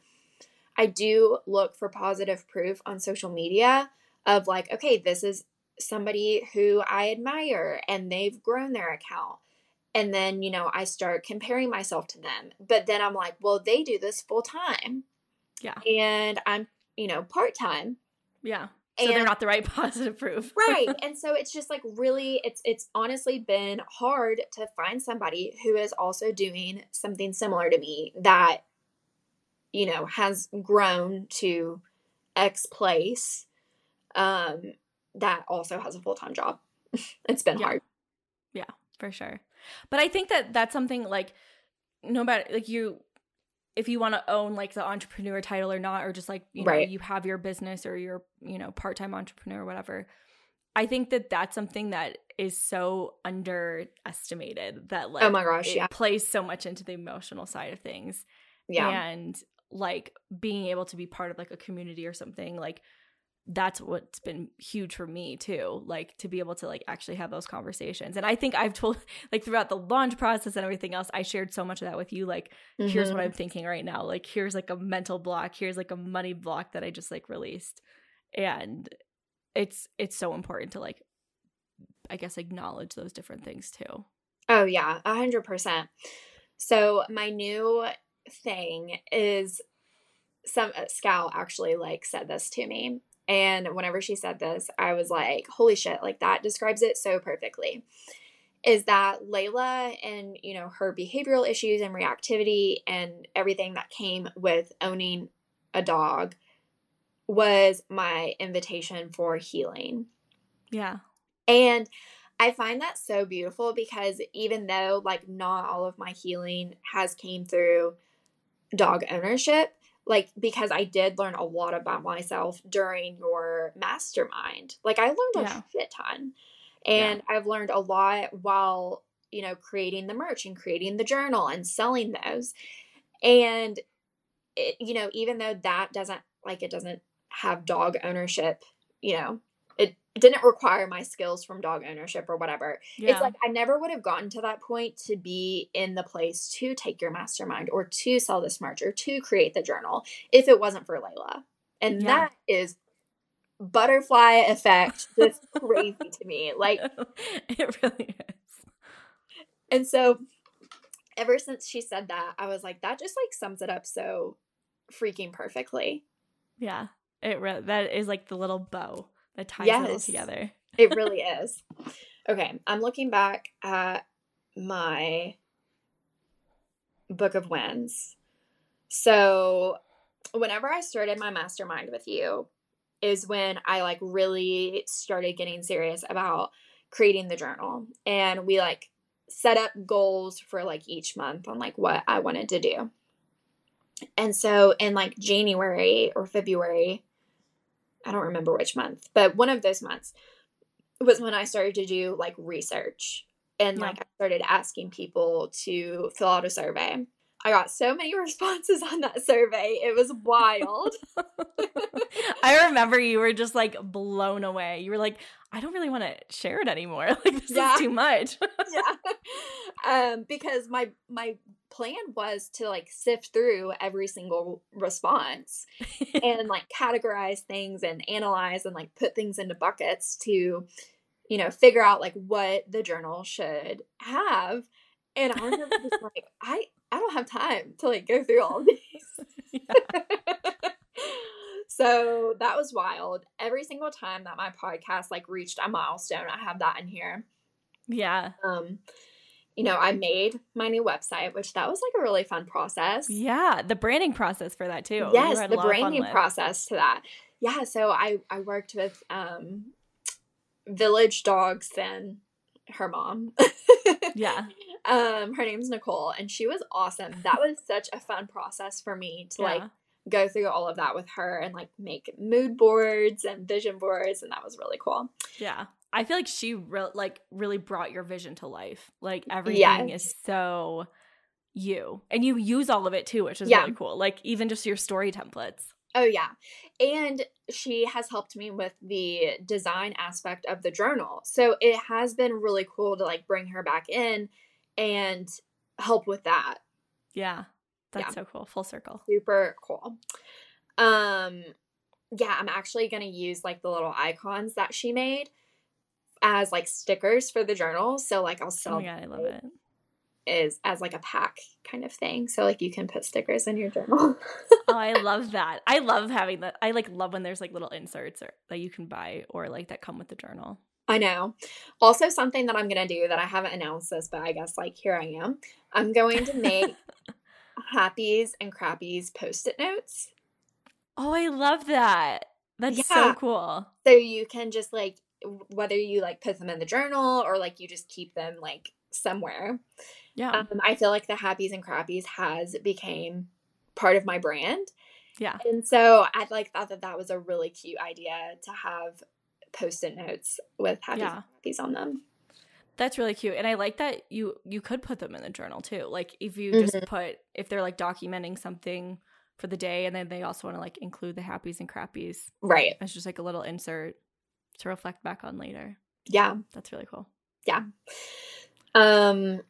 I do look for positive proof on social media of like okay, this is somebody who I admire and they've grown their account and then you know i start comparing myself to them but then i'm like well they do this full time Yeah. and i'm you know part-time Yeah. So they're not the right positive proof. right and so it's just like really it's it's honestly been hard to find somebody who is also doing something similar to me that you know has grown to x place um that also has a full-time job it's been hard. Yeah. for sure but i think that that's something like no matter like you if you want to own like the entrepreneur title or not or just like you know Right. you have your business or your you know part-time entrepreneur or whatever i think that that's something that is so underestimated that oh like oh my gosh yeah. plays so much into the emotional side of things. Yeah. And like being able to be part of like a community or something like that's what's been huge for me too like to be able to like actually have those conversations. And i think i've told like throughout the launch process and everything else i shared so much of that with you like here's Mhm. what i'm thinking right now. Like here's like a mental block. Here's like a money block that i just like released. And it's it's so important to like i guess acknowledge those different things too. Oh yeah, a hundred percent. So my new thing is some uh, Scout actually like said this to me, and whenever she said this, I was like, "Holy shit!" Like that describes it so perfectly. Is that Layla and you know her behavioral issues and reactivity and everything that came with owning a dog was my invitation for healing. yeah And I find that so beautiful because even though like not all of my healing has came through dog ownership, like because I did learn a lot about myself during your mastermind. Like I learned a Yeah. shit ton. And I've learned a lot while, you know, creating the merch and creating the journal and selling those. And it, you know, even though that doesn't like it doesn't have dog ownership, you know, didn't require my skills from dog ownership or whatever. yeah It's like I never would have gotten to that point to be in the place to take your mastermind or to sell this merch or to create the journal if it wasn't for Layla. And Yeah. that is butterfly effect just crazy to me. Like it really is and so ever since she said that, I was like that just like sums it up so freaking perfectly. Yeah, it re- that is like the little bow that ties it all Yes. together. It really is. Okay, I'm looking back at my book of wins. So, whenever I started my mastermind with you, is when I like really started getting serious about creating the journal. And we like set up goals for like each month on like what I wanted to do. And so, in like January or February, I don't remember which month, but one of those months was when I started to do like research and Yeah. like I started asking people to fill out a survey. I got so many responses on that survey. It was wild. I remember you were just like blown away. You were like, I don't really want to share it anymore. Like this Yeah. is too much. yeah. Um because my my plan was to like sift through every single response and like categorize things and analyze and like put things into buckets to you know figure out like what the journal should have. And i remember just like i i don't have time to like go through all these. So that was wild. Every single time that my podcast like reached a milestone i have that in here. Yeah. um you know i made my new website which that was like a really fun process Yeah. The branding process for that too. yes the lot of fun branding process to that yeah so i i worked with um village dogs and her mom Yeah. um her name's nicole and she was awesome that was such a fun process for me to like go through all of that with her and like make mood boards and vision boards and that was really cool. Yeah. I feel like she re- like really brought your vision to life. Like everything Yes. is so you. And you use all of it too, which is Yeah. really cool. Like even just your story templates. Oh yeah. And she has helped me with the design aspect of the journal. So it has been really cool to like bring her back in and help with that. Yeah. That's Yeah. so cool. Full circle. Super cool. Um yeah, I'm actually going to use like the little icons that she made as like stickers for the journal. So like I'll sell. Oh my god, I love it. is as like a pack kind of thing. So like you can put stickers in your journal. oh, I love that. I love having that. I like love when there's like little inserts or that you can buy or like that come with the journal. I know. Also, something that I'm going to do that I haven't announced this, but I guess like here I am. I'm going to make happies and crappies post it notes. Oh, I love that. That's Yeah. so cool. So you can just like, whether you like put them in the journal or like you just keep them like somewhere. Yeah. Um, I feel like the happies and crappies has became part of my brand. yeah. And so I like thought that that was a really cute idea to have post-it notes with happies Yeah. and crappies on them. That's really cute. And I like that you you could put them in the journal too. Like if you just put if they're like documenting something for the day and then they also want to like include the happies and crappies. Right. It's just like a little insert to reflect back on later. Yeah. That's really cool. Yeah. Um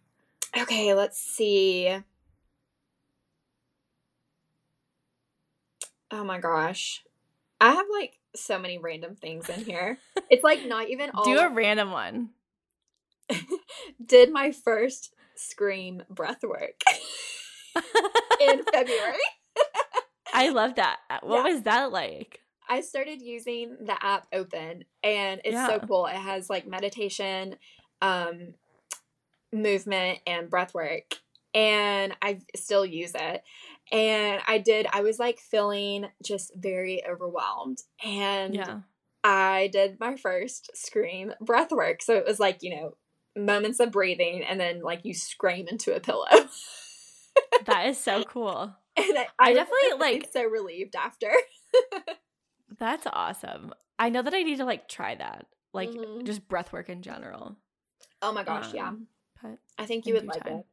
okay, let's see. Oh my gosh. I have like so many random things in here. It's like not even all Do a random one. did my first scream breath work in February. I love that. What Yeah. was that like? I started using the app Open and it's so cool. It has like meditation, um, movement, and breath work. And I still use it. And I did, I was like feeling just very overwhelmed. And Yeah. I did my first scream breath work. So it was like, you know, moments of breathing and then like you scream into a pillow. That is so cool. and I, I was definitely, like- so relieved after. That's awesome. I know that I need to like try that. Like Mhm. just breath work in general. Oh my gosh, yeah. Um, But I think you would like time. it.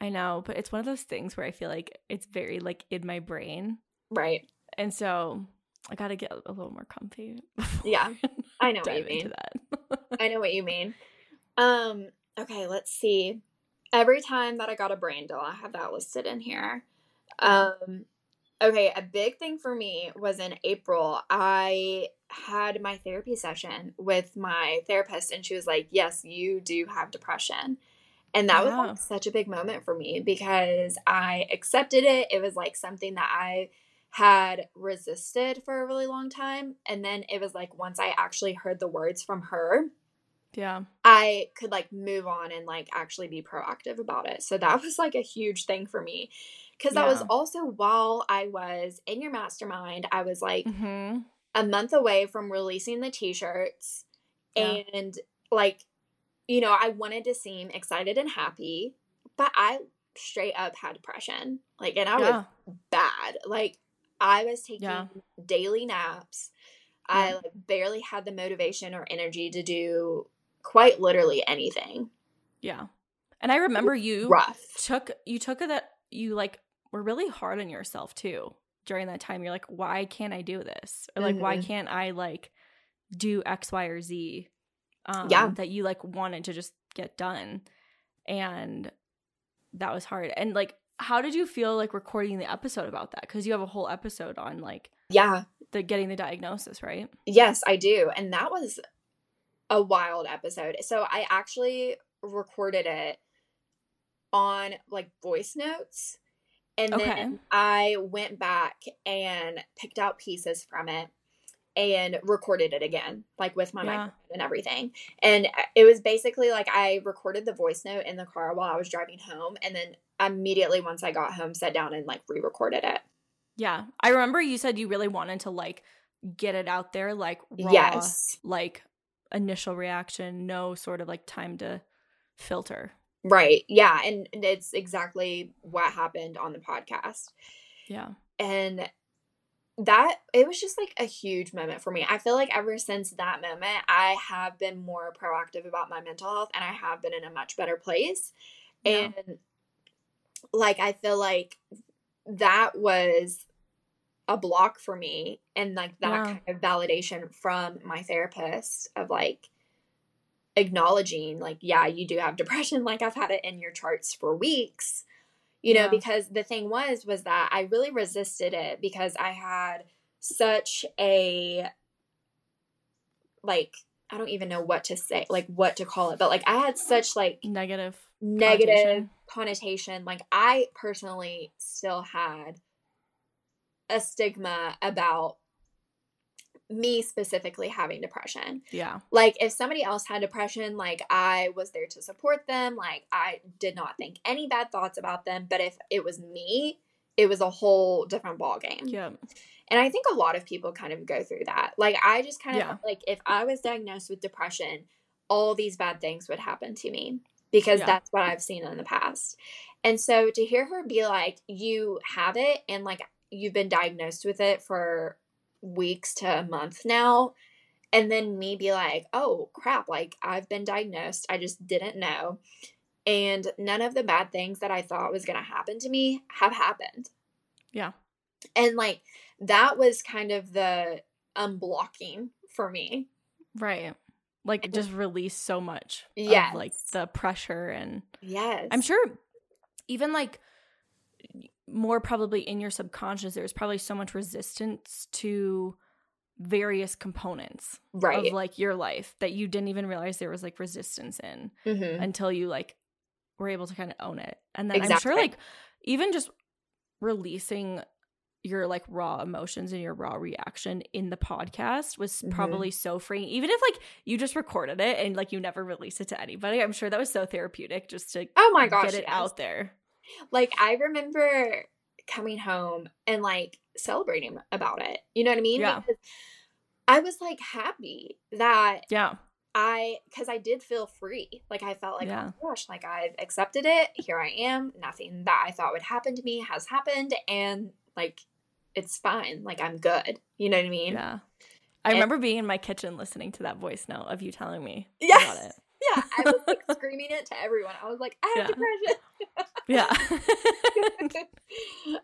I know, but it's one of those things where I feel like it's very like in my brain. Right. And so I got to get a little more comfy. Yeah, I know what you mean. I know what you mean. Um, okay, let's see. Every time that I got a brain deal, I have that listed in here. Um, okay, a big thing for me was in April, I had my therapy session with my therapist, and she was like, Yes, you do have depression. And that was like such a big moment for me because I accepted it. It was like something that I had resisted for a really long time. And then it was like once I actually heard the words from her, yeah. I could like move on and like actually be proactive about it. So that was like a huge thing for me. Cause that was also while I was in your mastermind, I was like hmm a month away from releasing the t shirts. Yeah. And like, you know, I wanted to seem excited and happy, but I straight up had depression. Like, and I Yeah. was bad. Like, I was taking Yeah. daily naps. I like barely had the motivation or energy to do quite literally anything. Yeah. And I remember you Rough. took you took that you like were really hard on yourself too during that time. You're like, why can't I do this? Or like, why Mhm. can't I like do X, Y, or Z? Um, Yeah. That you like wanted to just get done, and that was hard. And like, how did you feel like recording the episode about that? Because you have a whole episode on like Yeah. the getting the diagnosis, right? Yes, I do. And that was a wild episode. So I actually recorded it on like voice notes. And Okay. then I went back and picked out pieces from it and recorded it again, like with my Yeah. microphone and everything. And uh, it was basically like I recorded the voice note in the car while I was driving home. And then immediately once I got home, sat down and like re recorded it. Yeah. I remember you said you really wanted to like get it out there, like raw, Yes. like initial reaction, no sort of like time to filter. Right. Yeah. And it's exactly what happened on the podcast. Yeah. and that it was just like a huge moment for me. I feel like ever since that moment, I have been more proactive about my mental health and I have been in a much better place. Yeah. And like I feel like that was a block for me and like that yeah. kind of validation from my therapist of like acknowledging like yeah you do have depression like i've had it in your charts for weeks you know yeah. because the thing was was that i really resisted it because i had such a like i don't even know what to say like what to call it but like i had such like negative negative connotation, connotation. like i personally still had a stigma about me specifically having depression. Yeah. Like if somebody else had depression, like I was there to support them. Like I did not think any bad thoughts about them. But if it was me, it was a whole different ball game. Yeah. And I think a lot of people kind of go through that. Like I just kind of yeah. like if I was diagnosed with depression, all these bad things would happen to me because yeah. that's what I've seen in the past. And so to hear her be like, you have it and like you've been diagnosed with it for weeks to a month now and then me be like oh crap like i've been diagnosed i just didn't know and none of the bad things that i thought was going to happen to me have happened. Yeah. And like that was kind of the unblocking for me. Right. Like just release so much yeah like the pressure and yes. I'm sure even like more probably in your subconscious there's probably so much resistance to various components right. of like your life that you didn't even realize there was like resistance in mm-hmm. until you like were able to kind of own it and then exactly. i'm sure like even just releasing your like raw emotions and your raw reaction in the podcast was mm-hmm. probably so freeing even if like you just recorded it and like you never released it to anybody i'm sure that was so therapeutic just to oh my gosh get it yes. out there like I remember coming home and like celebrating about it. You know what I mean? Yeah. Because I was like happy that yeah I because I did feel free. Like I felt like yeah. oh gosh, like I've accepted it. Here I am. Nothing that I thought would happen to me has happened, and like it's fine. Like I'm good. You know what I mean? Yeah. I and, remember being in my kitchen listening to that voice note of you telling me yes. about it. Yeah, I was like screaming it to everyone. I was like, I have yeah. depression. yeah.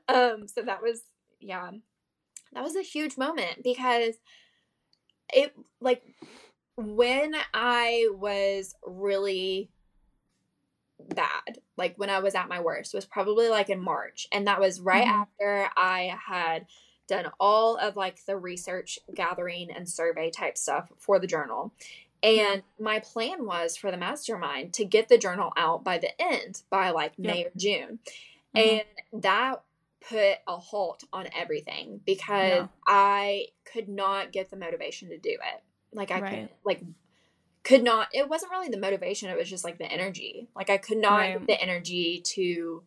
um, so that was yeah. That was a huge moment because it like when I was really bad, like when I was at my worst, was probably like in March. And that was right mm-hmm. after I had done all of like the research gathering and survey type stuff for the journal. And my plan was for the mastermind to get the journal out by the end, by like yep. May or June. Mm-hmm. And that put a halt on everything because yeah. I could not get the motivation to do it. Like I right. could like could not it wasn't really the motivation, it was just like the energy. Like I could not right. get the energy to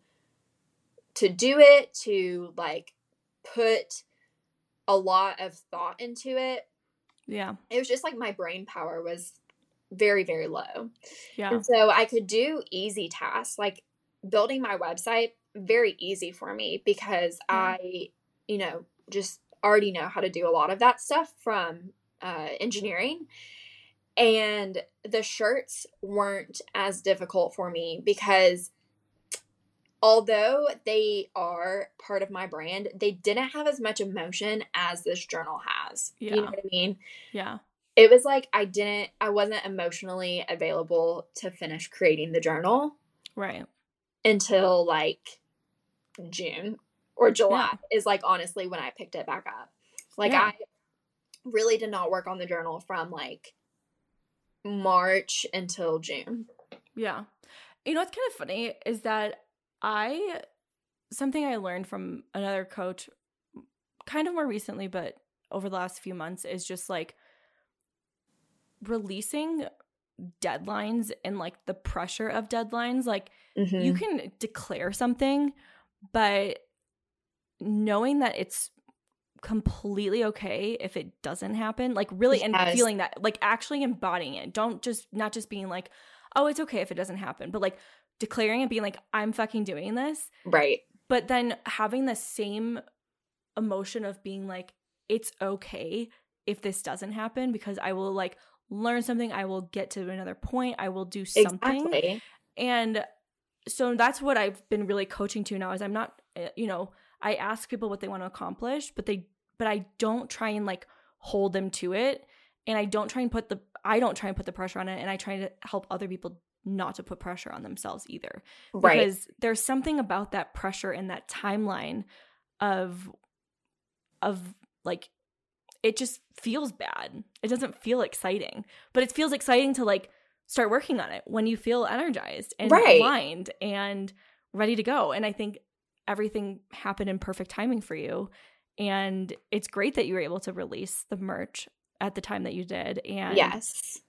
to do it, to like put a lot of thought into it yeah. It was just like my brain power was very, very low. Yeah. And so I could do easy tasks like building my website, very easy for me because yeah. I, you know, just already know how to do a lot of that stuff from uh, engineering. And the shirts weren't as difficult for me because although they are part of my brand, they didn't have as much emotion as this journal has. Yeah. You know what I mean? Yeah. It was like I didn't, I wasn't emotionally available to finish creating the journal. Right. Until like June or July yeah. is like honestly when I picked it back up. Like yeah. I really did not work on the journal from like March until June. Yeah. You know what's kind of funny is that I something I learned from another coach kind of more recently but over the last few months is just like releasing deadlines and like the pressure of deadlines like mm-hmm. you can declare something but knowing that it's completely okay if it doesn't happen like really yes. and feeling that like actually embodying it don't just not just being like oh it's okay if it doesn't happen but like declaring and being like, I'm fucking doing this. Right. But then having the same emotion of being like it's okay if this doesn't happen because I will like learn something, I will get to another point, I will do something. Exactly. And so that's what I've been really coaching to now is I'm not eh, you know, I ask people what they want to accomplish, but they but I don't try and like hold them to it and I don't try and put the I don't try and put the pressure on it and I try to help other people not to put pressure on themselves either. Right. Because there's something about that pressure and that timeline of of like it just feels bad. It doesn't feel exciting. But it feels exciting to like start working on it when you feel energized and Right. aligned and ready to go. And I think everything happened in perfect timing for you. And it's great that you were able to release the merch at the time that you did. And yes.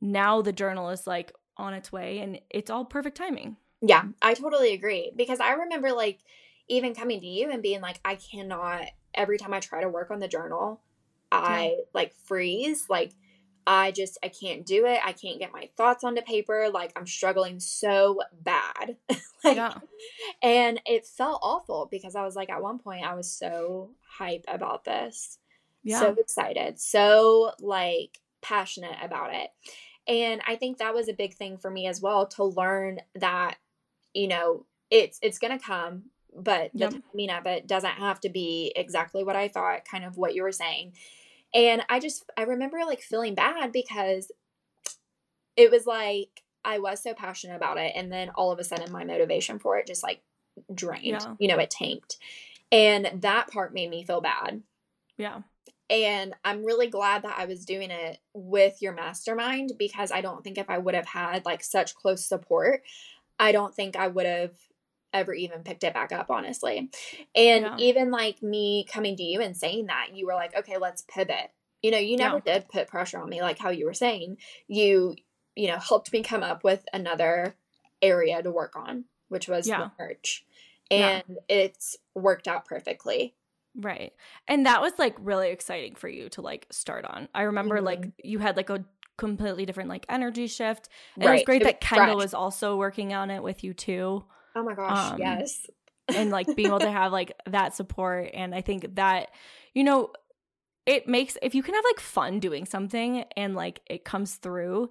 now the journal is like on its way and it's all perfect timing. Yeah, I totally agree. Because I remember like even coming to you and being like, I cannot every time I try to work on the journal, I like freeze. Like I just I can't do it. I can't get my thoughts onto paper. Like I'm struggling so bad. like Yeah. and it felt awful because I was like at one point I was so hype about this. Yeah. So excited. So like passionate about it. And I think that was a big thing for me as well to learn that you know, it's it's going to come, but the Yep. timing of it doesn't have to be exactly what I thought, kind of what you were saying. And I just I remember like feeling bad because it was like I was so passionate about it and then all of a sudden my motivation for it just like drained. Yeah. You know, it tanked. And that part made me feel bad. yeah. And I'm really glad that I was doing it with your mastermind because I don't think if I would have had like such close support, I don't think I would have ever even picked it back up, honestly. And Yeah. even like me coming to you and saying that, you were like, okay, let's pivot. You know, you never did put pressure on me, like how you were saying. You, you know, helped me come up with another area to work on, which was Yeah. the merch. Yeah. And it's worked out perfectly. Right. And that was like really exciting for you to like start on. I remember like Mm-hmm. you had like a completely different like energy shift. And it was great It that Kendall fresh. was also working on it with you too. Oh my gosh, um, yes. And like being able to have like that support. And I think that, you know, it makes if you can have like fun doing something and like it comes through,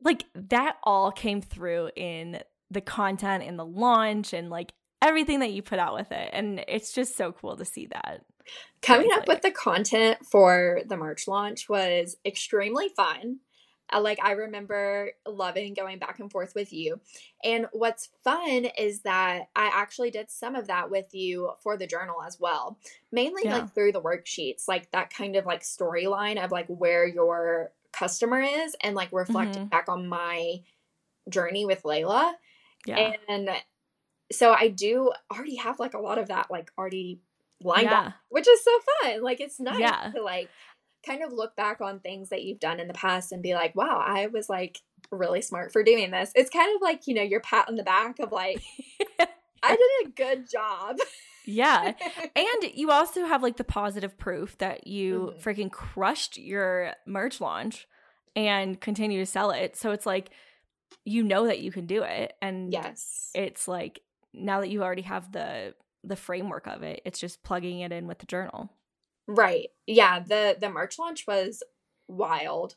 like that all came through in the content and the launch and like everything that you put out with it. And it's just so cool to see that. Coming up with the content for the merch launch was extremely fun. Uh, Like I remember loving going back and forth with you. And what's fun is that I actually did some of that with you for the journal as well. Mainly Yeah. like through the worksheets, like that kind of like storyline of like where your customer is and like reflecting Mhm. back on my journey with Layla. Yeah. And so I do already have like a lot of that like already lined Yeah. up, which is so fun. Like it's nice Yeah. to like kind of look back on things that you've done in the past and be like, wow, I was like really smart for doing this. It's kind of like, you know, your pat on the back of like, I did a good job. yeah. And you also have like the positive proof that you Mhm. freaking crushed your merch launch and continue to sell it. So it's like you know that you can do it and yes. it's like now that you already have the the framework of it, it's just plugging it in with the journal. Right. Yeah, the the merch launch was wild.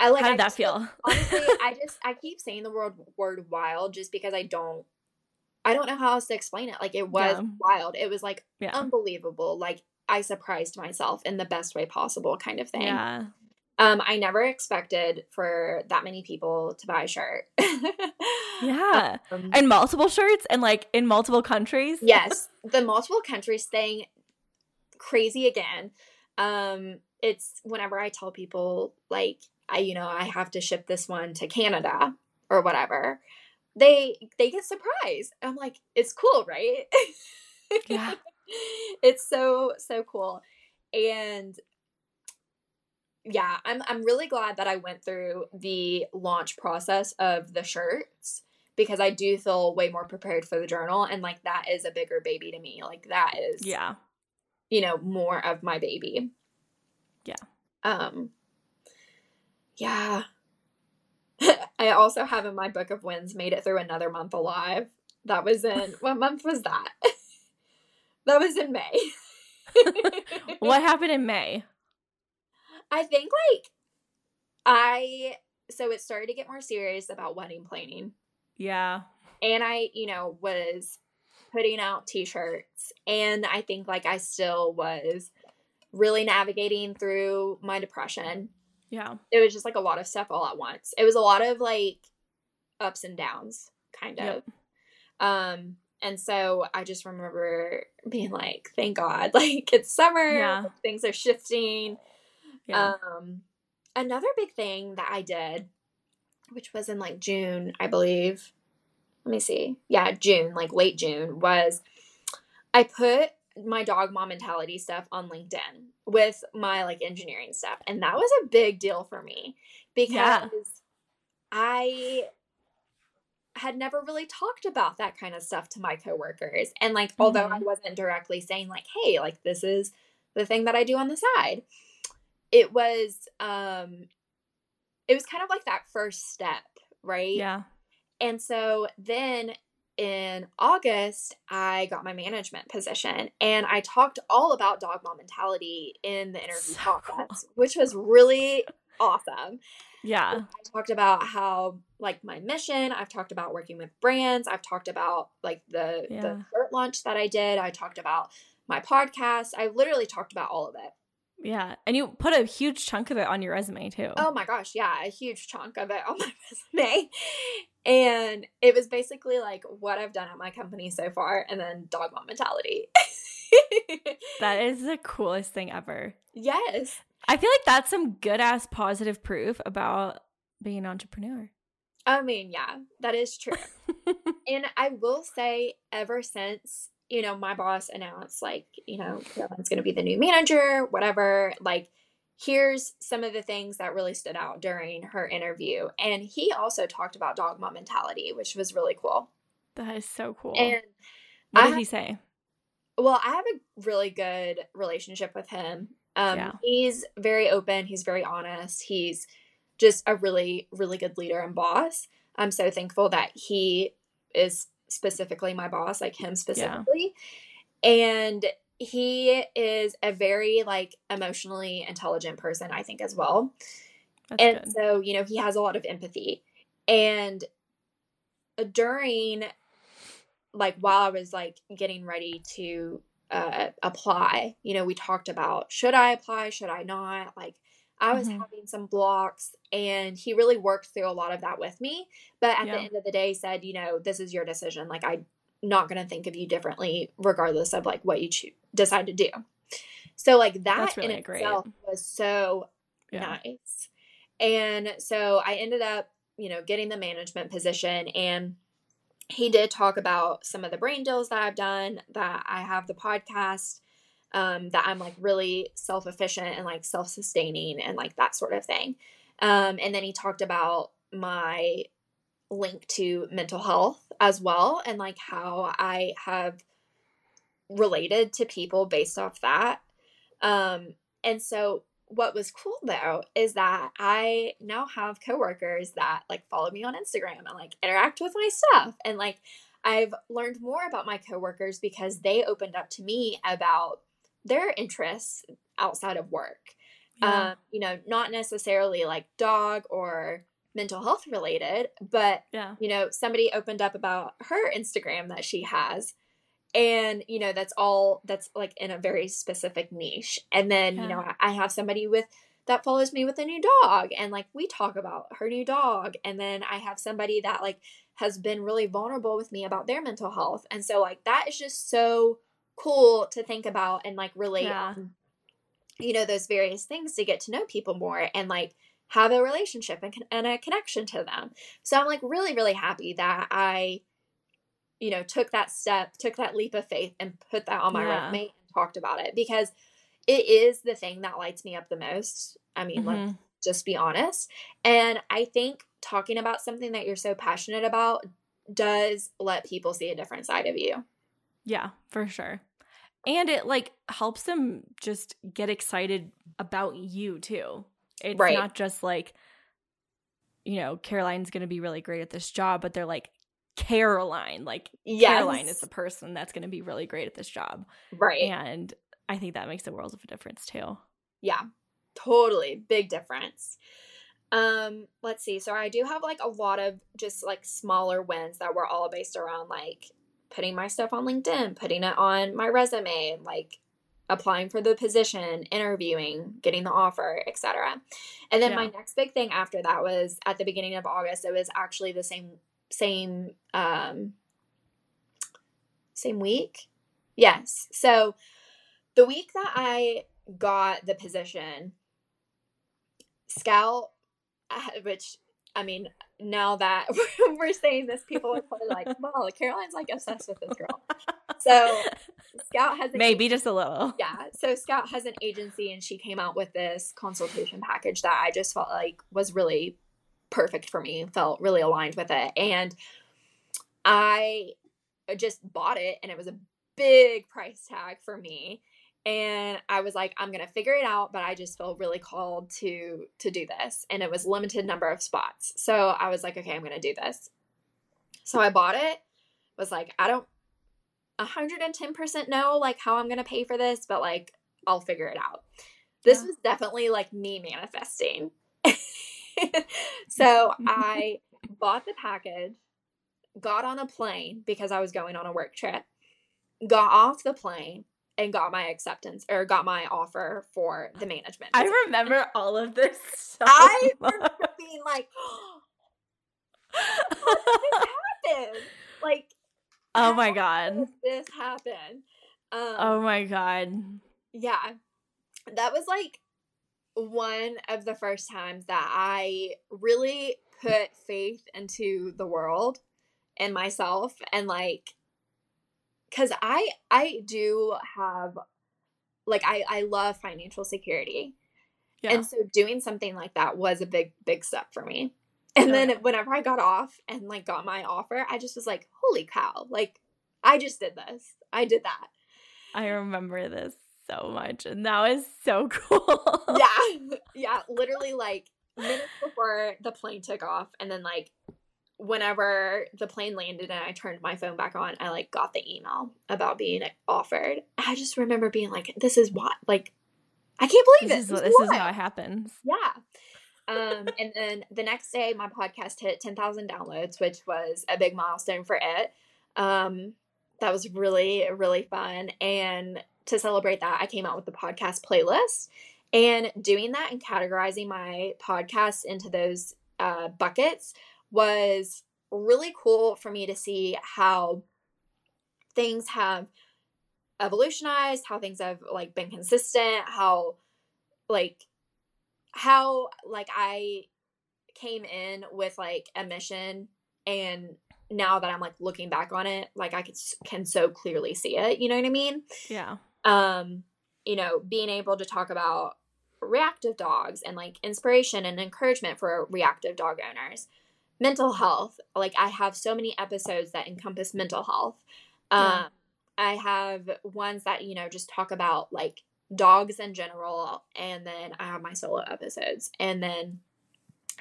I like How I did that just- feel? honestly, I just I keep saying the word word wild just because I don't I don't know how else to explain it. Like it was Yeah. wild. It was like Yeah. unbelievable. Like I surprised myself in the best way possible kind of thing. Yeah. Um I never expected for that many people to buy a shirt. Yeah. Um, And multiple shirts and like in multiple countries. yes, the multiple countries thing crazy again. Um it's whenever I tell people like I you know, I have to ship this one to Canada or whatever. They they get surprised. I'm like, it's cool, right? Yeah. it's so so cool. And yeah, I'm I'm really glad that I went through the launch process of the shirts because I do feel way more prepared for the journal and like that is a bigger baby to me. Like that is Yeah. you know, more of my baby. Yeah. Um yeah. I also have in my book of wins made it through another month alive. That was in what month was that? that was in May. what happened in May? I think like I so it started to get more serious about wedding planning. Yeah. And I, you know, was putting out t-shirts and I think like I still was really navigating through my depression. Yeah. It was just like a lot of stuff all at once. It was a lot of like ups and downs kind of. Yep. Um and so I just remember being like, thank God, like it's summer, Yeah. things are shifting. Yeah. Um, another big thing that I did, which was in like June, I believe. Let me see. Yeah, June, like late June, was I put my dog mom mentality stuff on LinkedIn with my like engineering stuff. And that was a big deal for me because Yeah. I had never really talked about that kind of stuff to my coworkers. And like, although I Mhm. wasn't directly saying, like, hey, like, this is the thing that I do on the side, it was, um, it was kind of like that first step, right? yeah. And so then in August, I got my management position and I talked all about dog mom mentality in the interview So process, which was really awesome. Yeah. I talked about how like my mission, I've talked about working with brands, I've talked about like the Yeah. the shirt launch that I did, I talked about my podcast. I literally talked about all of it. Yeah. And you put a huge chunk of it on your resume too. Oh my gosh, yeah, a huge chunk of it on my resume. And it was basically like what I've done at my company so far and then dog mom mentality. That is the coolest thing ever. yes. I feel like that's some good ass positive proof about being an entrepreneur. I mean, yeah, that is true. and I will say, ever since, you know, my boss announced, like, you know, Caroline's going to be the new manager, whatever, like, here's some of the things that really stood out during her interview. And he also talked about dog mom mentality, which was really cool. That is so cool. And what I did he say? well, I have a really good relationship with him. Um, Yeah. He's very open, he's very honest, he's just a really, really good leader and boss. I'm so thankful that he is specifically my boss, like him specifically. And he is a very like emotionally intelligent person, I think, as well. That's and good. so, you know, he has a lot of empathy. And during like while I was like getting ready to uh apply, you know, we talked about should I apply, should I not? Like I was Mhm. having some blocks and he really worked through a lot of that with me, but at Yeah. the end of the day said, you know, this is your decision. Like I'm not going to think of you differently regardless of like what you cho- decide to do. So like that That's in great. itself was so Yeah. nice. And so I ended up, you know, getting the management position and he did talk about some of the brain deals that I've done, that I have the podcast, um, that I'm like really self efficient and like self sustaining and like that sort of thing. Um, and then he talked about my link to mental health as well and like how I have related to people based off that. Um, and so what was cool though is that I now have coworkers that like follow me on Instagram and like interact with my stuff and like I've learned more about my coworkers because they opened up to me about their interests outside of work. Yeah. Um, you know, not necessarily like dog or mental health related, but yeah. you know, somebody opened up about her Instagram that she has. And, you know, that's all that's like in a very specific niche. And then, you know, I have somebody with that follows me with a new dog and like we talk about her new dog. And then I have somebody that like has been really vulnerable with me about their mental health. And so like that is just so cool to think about and like relate Yeah. on you know those various things to get to know people more and like have a relationship and, con- and a connection to them so i'm like really really happy that i you know took that step took that leap of faith and put that on my Yeah. resume and talked about it because it is the thing that lights me up the most i mean like Mhm. just be honest and i think talking about something that you're so passionate about does let people see a different side of you Yeah, for sure. And it like helps them just get excited about you too. It's Right. not just like, you know, Caroline's going to be really great at this job, but they're like, Caroline, like yes Caroline is the person that's going to be really great at this job. right And I think that makes a world of a difference too. Yeah, totally. Big difference. Um, let's see. So I do have like a lot of just like smaller wins that were all based around like putting my stuff on LinkedIn, putting it on my resume, like applying for the position, interviewing, getting the offer, etc. And then yeah. my next big thing after that was at the beginning of August. It was actually the same same um same week. Yes. So the week that I got the position, Scout, uh, which I mean, now that we're saying this, people are probably like, "Well, Caroline's like obsessed with this girl." So Scout has maybe just a little. Yeah. So Scout has an agency, and she came out with this consultation package that I just felt like was really perfect for me. Felt really aligned with it, and I just bought it, and it was a big price tag for me and i was like i'm gonna figure it out but i just feel really called to to do this and it was limited number of spots. So i was like okay i'm gonna do this. So i bought it was like i don't 110% know like how i'm gonna pay for this but like i'll figure it out. This yeah. was definitely like me manifesting. So i bought the package got on a plane because i was going on a work trip got off the plane and got my acceptance or got my offer for the management. I remember all of this. So I remember being like, this happened. Like, oh my god, this happened. Um, oh my god. Yeah, that was like one of the first times that I really put faith into the world and myself and like because I I do have like I I love financial security. Yeah. And so doing something like that was a big big step for me. And then whenever I got off and like got my offer, I just was like, "Holy cow. Like I just did this. I did that." I remember this so much and that was so cool. yeah. Yeah, literally like minutes before the plane took off and then like whenever the plane landed and I turned my phone back on, I like got the email about being offered. I just remember being like, "This is what like, I can't believe this it. Is, this, this is how it happens." Yeah. Um, and then the next day, my podcast hit ten thousand downloads, which was a big milestone for it. Um, that was really really fun, and to celebrate that, I came out with the podcast playlist. And doing that and categorizing my podcasts into those uh, buckets was really cool for me to see how things have evolutionized, how things have like been consistent, how like how like I came in with like a mission and now that I'm like looking back on it, like I can, can so clearly see it, you know what I mean? Yeah. Um, you know, being able to talk about reactive dogs and like inspiration and encouragement for reactive dog owners mental health like i have so many episodes that encompass mental health yeah. um i have ones that you know just talk about like dogs in general and then i have my solo episodes and then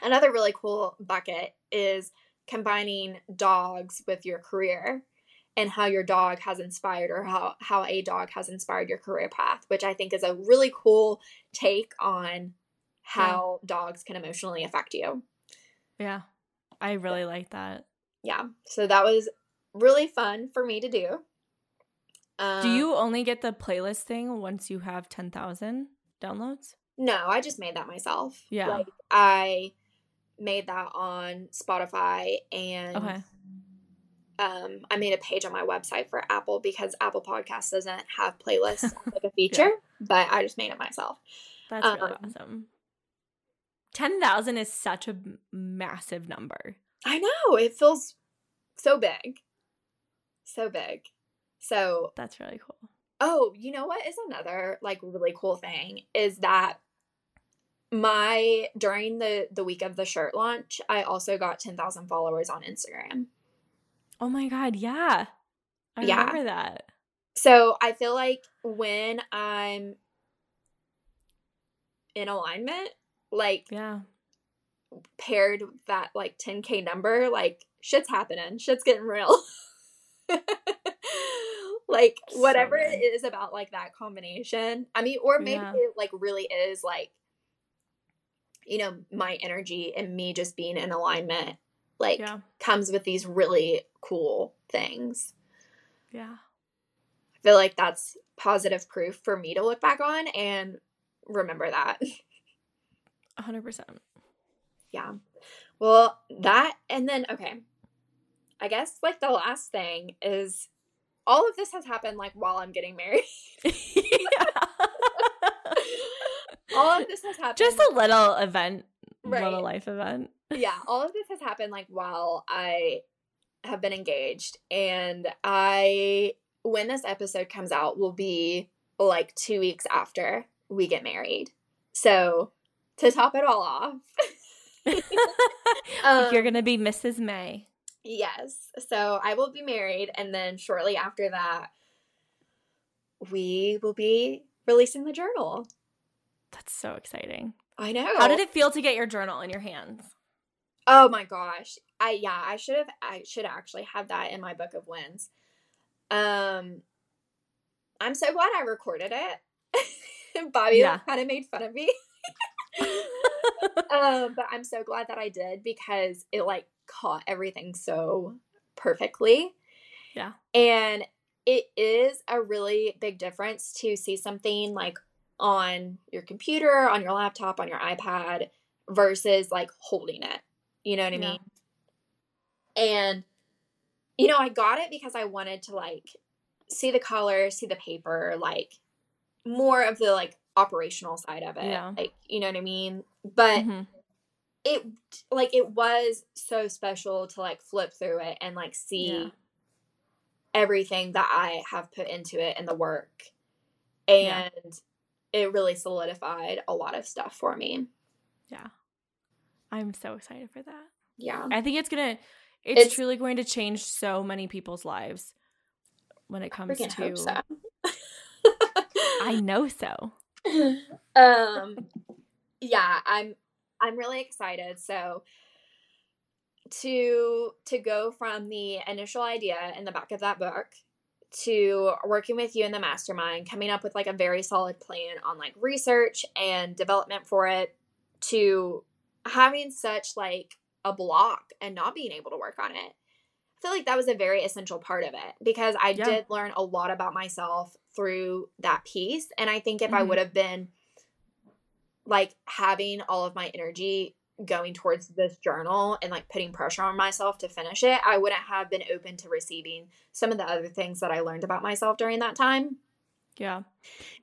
another really cool bucket is combining dogs with your career and how your dog has inspired or how, how a dog has inspired your career path which i think is a really cool take on how yeah. dogs can emotionally affect you yeah I really yeah. like that. Yeah. So that was really fun for me to do. Um, do you only get the playlist thing once you have 10,000 downloads? No, I just made that myself. Yeah. Like I made that on Spotify and okay. um I made a page on my website for Apple because Apple Podcasts doesn't have playlists like a feature, yeah. but I just made it myself. That's um, really awesome. 10,000 is such a massive number. I know. It feels so big. So big. So That's really cool. Oh, you know what is another like really cool thing is that my during the the week of the shirt launch, I also got 10,000 followers on Instagram. Oh my god, yeah. I yeah. remember that. So, I feel like when I'm in alignment, like yeah paired that like 10k number like shit's happening shit's getting real like whatever it is about like that combination. I mean, or maybe Yeah. it like really is like you know, my energy and me just being in alignment like Yeah. comes with these really cool things. Yeah. I feel like that's positive proof for me to look back on and remember that. 100%. yeah. Well, that and then okay. I guess like the last thing is all of this has happened like while I'm getting married. all of this has happened Just a little event, Right. little life event. yeah, all of this has happened like while I have been engaged and I when this episode comes out will be like 2 weeks after we get married. So, to top it all off, um, You're gonna be Mrs. May. Yes. So I will be married, and then shortly after that, we will be releasing the journal. That's so exciting. I know. How did it feel to get your journal in your hands? Oh my gosh. I yeah, I should have I should actually have that in my book of wins. Um I'm so glad I recorded it. Bobby Yeah. kind of made fun of me. um, but I'm so glad that I did because it like caught everything so perfectly. Yeah. And it is a really big difference to see something like on your computer, on your laptop, on your iPad versus like holding it. You know what I Yeah. mean? And you know, I got it because I wanted to like see the color, see the paper, like more of the like operational side of it. Yeah. Like, you know what I mean? But Mhm. it like it was so special to like flip through it and like see Yeah. everything that I have put into it and the work. And Yeah. it really solidified a lot of stuff for me. Yeah. I'm so excited for that. Yeah. I think it's gonna it's, It's- truly going to change so many people's lives when it comes to so. I know so. um yeah i'm i'm really excited. So to to go from the initial idea in the back of that book to working with you in the mastermind coming up with like a very solid plan on like research and development for it to having such like a block and not being able to work on it feel like that was a very essential part of it because i Yeah. did learn a lot about myself through that piece and i think if i Mhm. would have been like having all of my energy going towards this journal and like putting pressure on myself to finish it, I wouldn't have been open to receiving some of the other things that I learned about myself during that time. Yeah.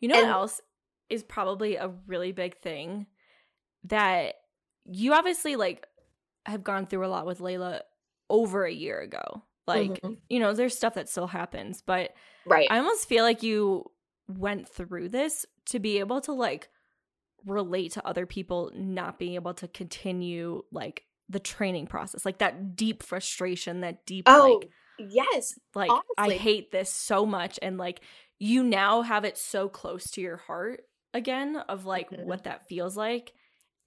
You know what else is probably a really big thing that you obviously like have gone through a lot with Layla over a year ago. Like, Mhm. you know, there's stuff that still happens, but Right. I almost feel like you went through this to be able to like relate to other people not being able to continue like the training process, like that deep frustration, that deep oh, like yes. like I hate this so much and like you now have it so close to your heart again of like Mhm. what that feels like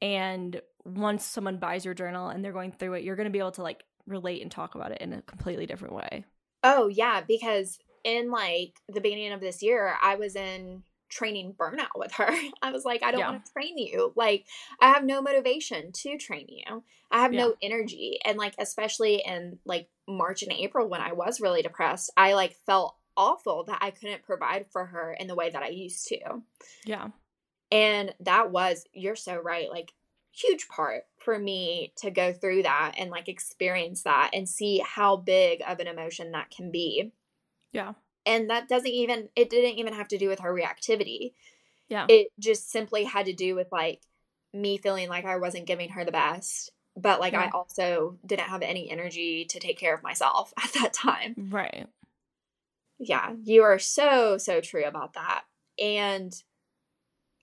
and once someone buys your journal and they're going through it you're going to be able to like relate and talk about it in a completely different way. Oh, yeah, because in like the beginning of this year, I was in training burnout with her. I was like, I don't Yeah. want to train you. Like, I have no motivation to train you. I have Yeah. no energy. And like, especially in like March and April when I was really depressed, I like felt awful that I couldn't provide for her in the way that I used to. Yeah. And that was, you're so right, like huge part for me to go through that and like experience that and see how big of an emotion that can be. Yeah. And that doesn't even, it didn't even have to do with her reactivity. Yeah. It just simply had to do with like me feeling like I wasn't giving her the best, but like I also didn't have any energy to take care of myself at that time. right. Yeah, you are so, so true about that. And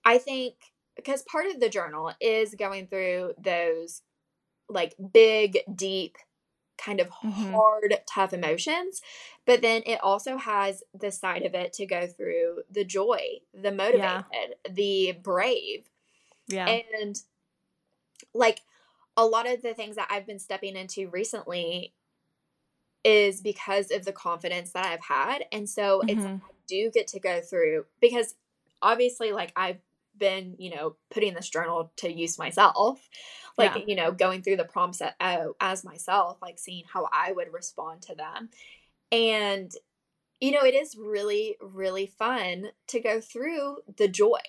I think because part of the journal is going through those like big, deep, kind of Mhm. hard, tough emotions. But then it also has the side of it to go through the joy, the motivated, the brave. Yeah. And like a lot of the things that I've been stepping into recently, is because of the confidence that I've had. And so it's Mhm. I do get to go through because obviously like I've been, you know, putting this journal to use myself. Like, Yeah. you know, going through the prompts a- uh, as myself, like seeing how I would respond to them. And you know, it is really really fun to go through the joy.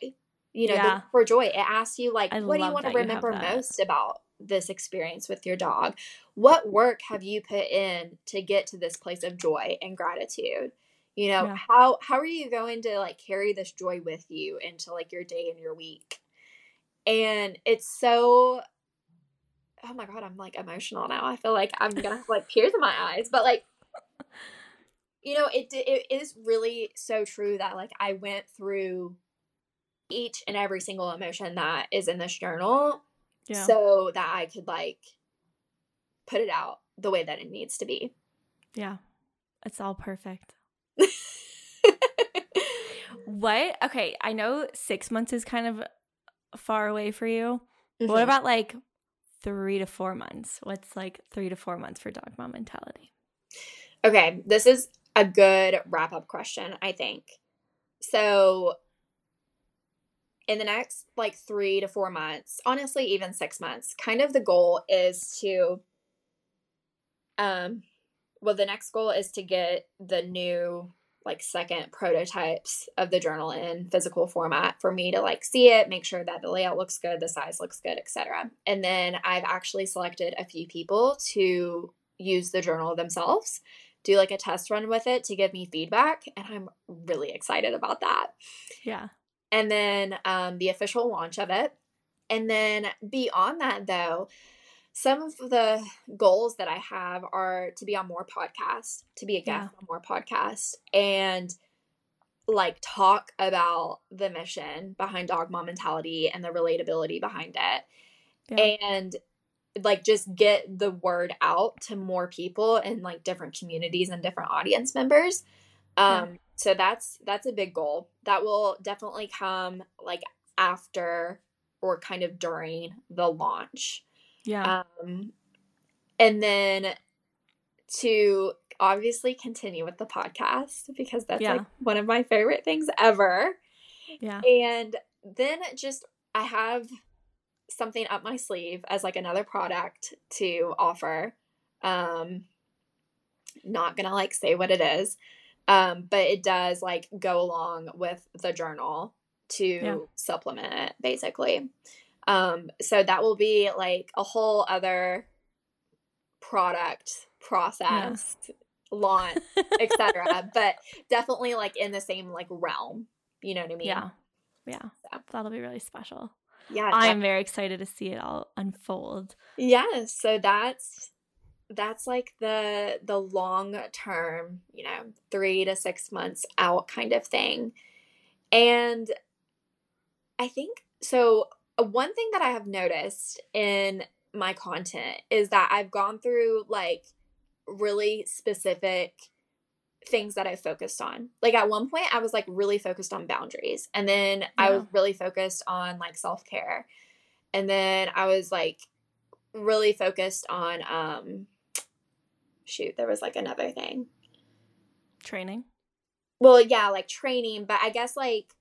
You know, Yeah. the, for joy, it asks you like I what do you want to that you have remember most about this experience with your dog? What work have you put in to get to this place of joy and gratitude? You know, Yeah. how how are you going to like carry this joy with you into like your day and your week? And it's so oh my god, I'm like emotional now. I feel like I'm gonna have like tears in my eyes. But like you know, it it is really so true that like I went through each and every single emotion that is in this journal Yeah. so that I could like put it out the way that it needs to be. yeah. It's all perfect. What? Okay, I know six months is kind of far away for you. What Mhm. about like three to four months? What's like three to four months for dog mom mentality? Okay, this is a good wrap up question, I think. So, in the next like three to four months, honestly, even six months, kind of the goal is to, um, well, the next goal is to get the new like second prototypes of the journal in physical format for me to like see it make sure that the layout looks good the size looks good etc and then i've actually selected a few people to use the journal themselves do like a test run with it to give me feedback and i'm really excited about that. Yeah. and then um, the official launch of it. And then beyond that though some of the goals that i have are to be on more podcasts to be a guest on more podcasts and like talk about the mission behind dog mom mentality and the relatability behind it. Yeah. and like just get the word out to more people in like different communities and different audience members. Um Yeah. so that's that's a big goal. That will definitely come like after or kind of during the launch Yeah. um and then to obviously continue with the podcast because that's Yeah. like one of my favorite things ever yeah. and then just I have something up my sleeve as like another product to offer. Um not gonna like say what it is. Um, but it does like go along with the journal to Yeah. supplement it basically. Um, so that will be like a whole other product process launch etc but definitely like in the same like realm you know what i mean Yeah. Yeah. So. That'll be really special. yeah I'm very excited to see it all unfold. Yeah. so that's that's like the the long term, you know, 3 to 6 months out kind of thing. And I think so one thing that I have noticed in my content is that I've gone through like really specific things that I focused on. Like at one point I was like really focused on boundaries and then I was really focused on like self-care. And then I was like really focused on um shoot, there was like another thing. Training. Well, yeah, like training, but I guess like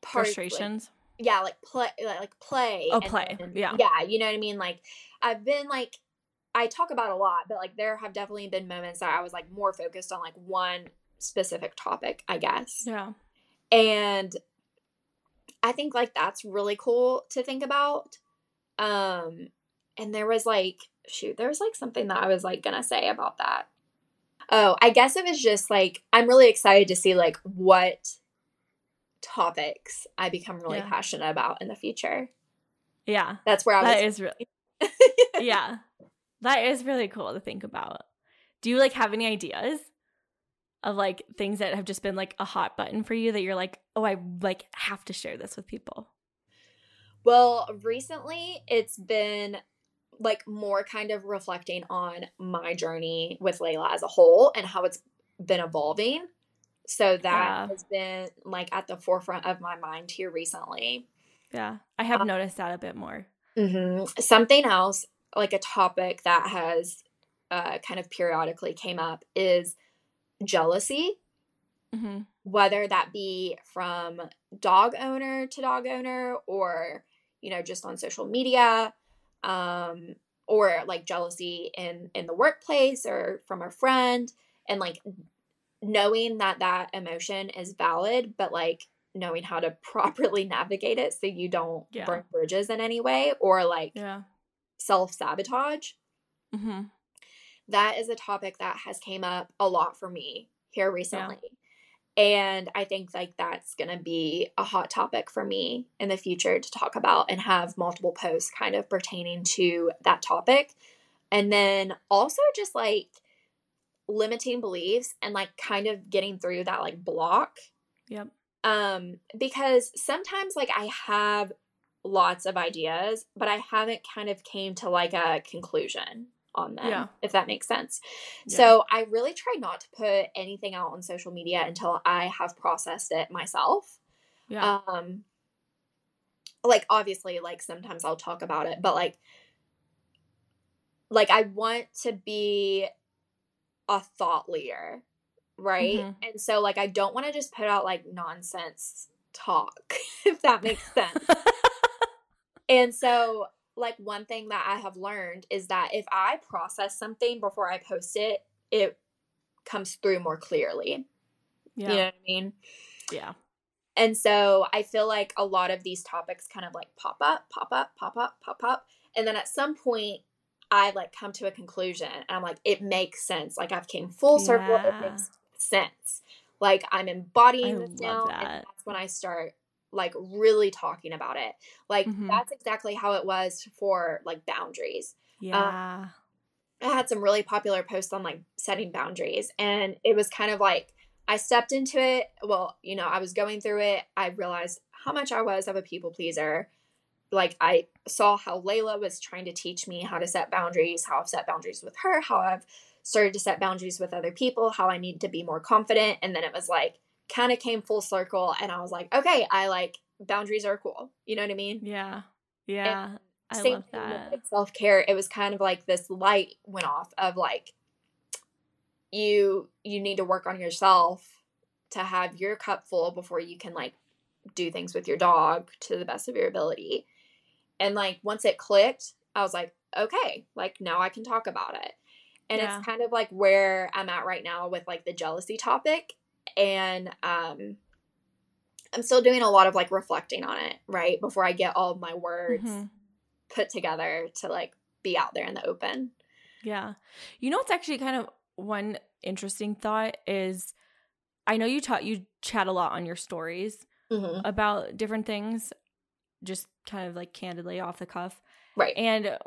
part like, Frustrations. Yeah, like play like play. Oh, and play. then- Yeah. Yeah, you know what I mean? Like I've been like I talk about a lot, but like there have definitely been moments that I was like more focused on like one specific topic, I guess. yeah. And I think like that's really cool to think about. Um and there was like shoot, there was like something that I was like gonna say about that. Oh, I guess it was just like I'm really excited to see like what topics I become really Yeah. passionate about in the future. Yeah. That's where I That was is really yeah. That is really cool to think about. Do you like have any ideas of like things that have just been like a hot button for you that you're like, "Oh, I like have to share this with people." Well, recently it's been like more kind of reflecting on my journey with Layla as a whole and how it's been evolving. So that Yeah. has been like at the forefront of my mind here recently. Yeah. I have Uh, noticed that a bit more. hmm Something else, like a topic that has uh, kind of periodically came up is jealousy, Mm-hmm. whether that be from dog owner to dog owner or, you know, just on social media, um, or like jealousy in in the workplace or from a friend and like knowing that that emotion is valid but like knowing how to properly navigate it so you don't Yeah. burn bridges in any way or like Yeah. self sabotage. Mm-hmm. That is a topic that has came up a lot for me here recently. And I think like that's going to be a hot topic for me in the future to talk about and have multiple posts kind of pertaining to that topic. And then also just like limiting beliefs and like kind of getting through that like block Yep. um because sometimes like i have lots of ideas but i haven't kind of came to like a conclusion on them Yeah. if that makes sense Yeah. so i really try not to put anything out on social media until i have processed it myself Yeah. um like obviously like sometimes i'll talk about it but like like i want to be a thought leader right Mhm. and so like i don't want to just put out like nonsense talk if that makes sense and so like one thing that i have learned is that if i process something before i post it it comes through more clearly yeah. you know what i mean Yeah. and so I feel like a lot of these topics kind of like pop up, pop up, pop up, pop up. And then at some point I like come to a conclusion and I'm like, it makes sense. Like I've came full circle. It makes sense. Like I'm embodying I this now. love And that. that's when I start like really talking about it. Like Mhm. that's exactly how it was for like boundaries. Yeah. I had some really popular posts on like setting boundaries, and it was kind of like I stepped into it. Well, you know, I was going through it. I realized how much I was of a people pleaser. Like I saw how Layla was trying to teach me how to set boundaries, how I've set boundaries with her, how I've started to set boundaries with other people, how I need to be more confident. And then it was like kind of came full circle and I was like, okay, I like boundaries are cool. You know what I mean? yeah. Yeah. I Same love thing with, that. like, self-care it was kind of like this light went off of like you you need to work on yourself to have your cup full before you can like do things with your dog to the best of your ability and like once it clicked i was like okay like now i can talk about it and Yeah. it's kind of like where i'm at right now with like the jealousy topic and um i'm still doing a lot of like reflecting on it right before i get all of my words Mhm. put together to like be out there in the open. Yeah. You know what's actually kind of one interesting thought is I know you taught you chat a lot on your stories Mm-hmm. about different things just kind of like candidly off the cuff. Right. And uh,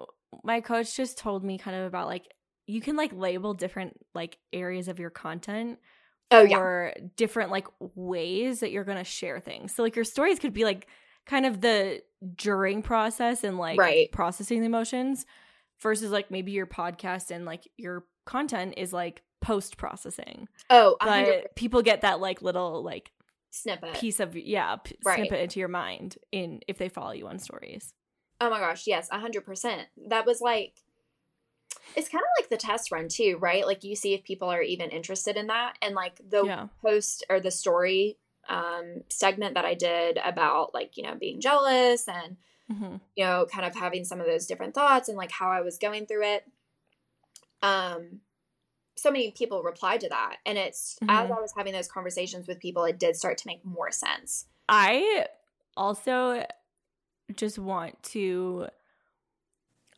my coach just told me kind of about like you can like label different like areas of your content oh yeah. or different like ways that you're going to share things. So like your stories could be like kind of the during process and like Right. processing the emotions versus like maybe your podcast and like your content is like post processing. Oh, a But people get that like little like snippet. piece of yeah, p- Right. snippet into your mind in if they follow you on stories. Oh my gosh, yes, a hundred percent. That was like it's kind of like the test run too, right? Like you see if people are even interested in that. And like the Yeah. post or the story um segment that I did about like, you know, being jealous and hmm you know, kind of having some of those different thoughts and like how I was going through it. Um, so many people replied to that, and it's as Mhm. I was having those conversations with people, it did start to make more sense. I also just want to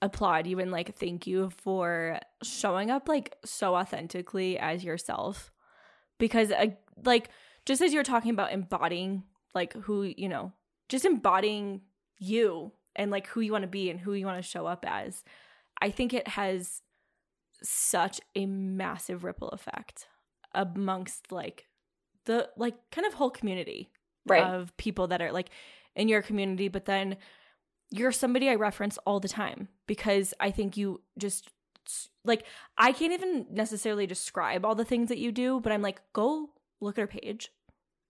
applaud you and like thank you for showing up like so authentically as yourself because uh, like just as you're talking about embodying like who you know just embodying you and like who you want to be and who you want to show up as i think it has such a massive ripple effect amongst like the like kind of whole community Right. of people that are like in your community, but then you're somebody I reference all the time because I think you just like I can't even necessarily describe all the things that you do, but I'm like, go look at her page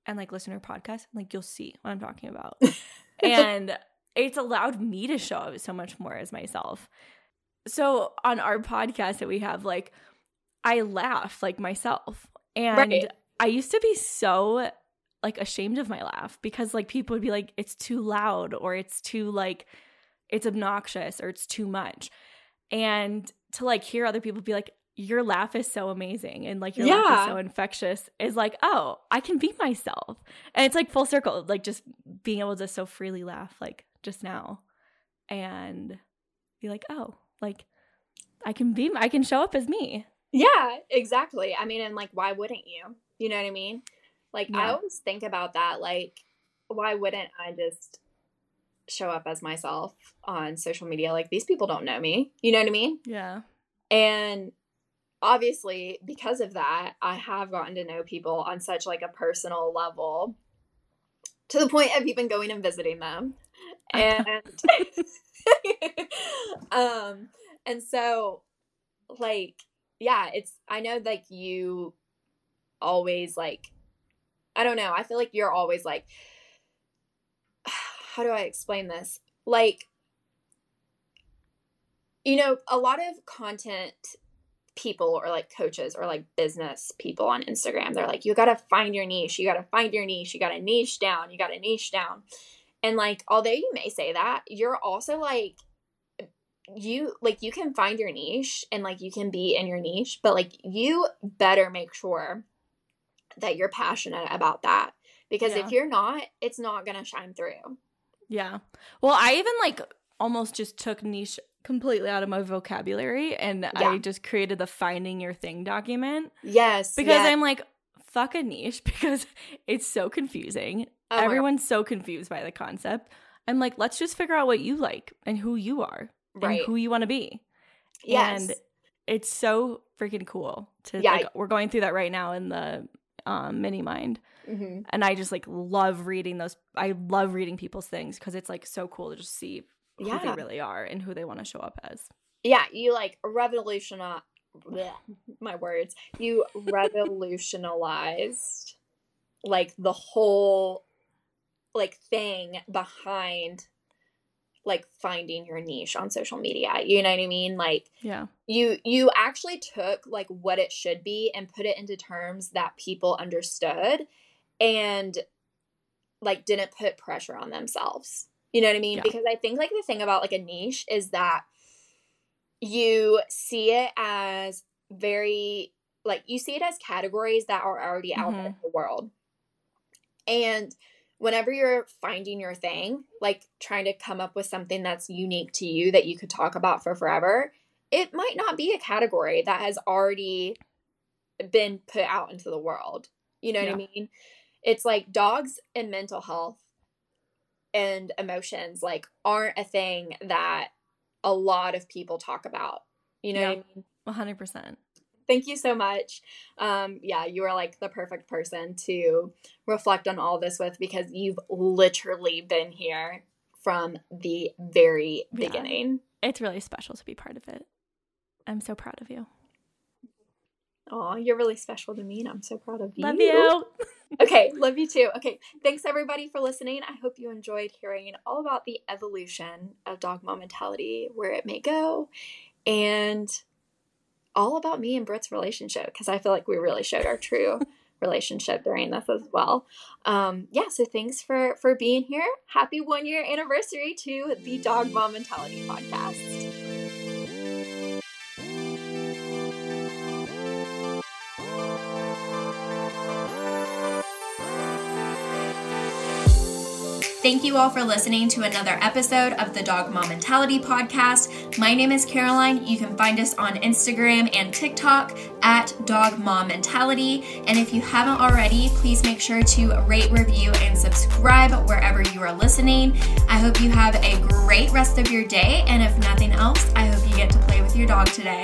and like listen to her podcast, and like you'll see what I'm talking about. and it's allowed me to show up so much more as myself. So on our podcast that we have, like, I laugh like myself. And Right. I used to be so like ashamed of my laugh because like people would be like, it's too loud or it's too like, it's obnoxious or it's too much. And to like hear other people be like, your laugh is so amazing and like your laugh is so infectious is like, oh, I can be myself. And it's like full circle, like just being able to so freely laugh like just now and be like, oh, like I can be, I can show up as me. Yeah, exactly. I mean, and like, why wouldn't you? You know what I mean? Like, I always think about that. Like, why wouldn't I just show up as myself on social media? Like, these people don't know me. You know what I mean? Yeah. And obviously, because of that, I have gotten to know people on such like a personal level to the point of even going and visiting them. And um and so like yeah, it's I know like you always like I don't know, I feel like you're always like how do I explain this? Like you know, a lot of content people or like coaches or like business people on Instagram, they're like, you got to find your niche. You got to find your niche. You got to niche down. You got to niche down. And like, although you may say that, you're also like, you like you can find your niche and like you can be in your niche, but like you better make sure that you're passionate about that because Yeah. if you're not, it's not going to shine through. Yeah. Well, I even like almost just took niche completely out of my vocabulary and I just created the finding your thing document Yes. because yes. I'm like, fuck a niche because it's so confusing. Oh. Everyone's so confused by the concept. I'm like, let's just figure out what you like and who you are right. and who you want to be. yes. And it's so freaking cool to Yeah. like we're going through that right now in the um, mini mind hmm and i just like love reading those i love reading people's things because it's like so cool to just see who Yeah. they really are and who they want to show up as yeah, you like revolutionize my words. You revolutionized like the whole like thing behind like finding your niche on social media. You know what I mean? Like yeah you you actually took like what it should be and put it into terms that people understood and like didn't put pressure on themselves you know what i mean Yeah. because i think like the thing about like a niche is that you see it as very like you see it as categories that are already out there mm-hmm. in the world and whenever you're finding your thing like trying to come up with something that's unique to you that you could talk about for forever it might not be a category that has already been put out into the world. You know what I mean? It's like dogs and mental health and emotions like aren't a thing that a lot of people talk about. You know what I mean? 100% Thank you so much. Um, yeah, you are like the perfect person to reflect on all this with because you've literally been here from the very Yeah. beginning. it's really special to be part of it i'm so proud of you Oh, you're really special to me, and I'm so proud of you. love you Okay, love you too. Okay, thanks everybody for listening. I hope you enjoyed hearing all about the evolution of dog mom mentality, where it may go, and all about me and Britt's relationship because I feel like we really showed our true relationship during this as well. Um, yeah, so thanks for for being here. Happy one year anniversary to the Dog Mom Mentality podcast. Thank you all for listening to another episode of the Dog Mom Mentality Podcast. My name is Caroline. You can find us on Instagram and TikTok at Dog Mom Mentality. And if you haven't already, please make sure to rate, review, and subscribe wherever you are listening. I hope you have a great rest of your day. And if nothing else, I hope you get to play with your dog today.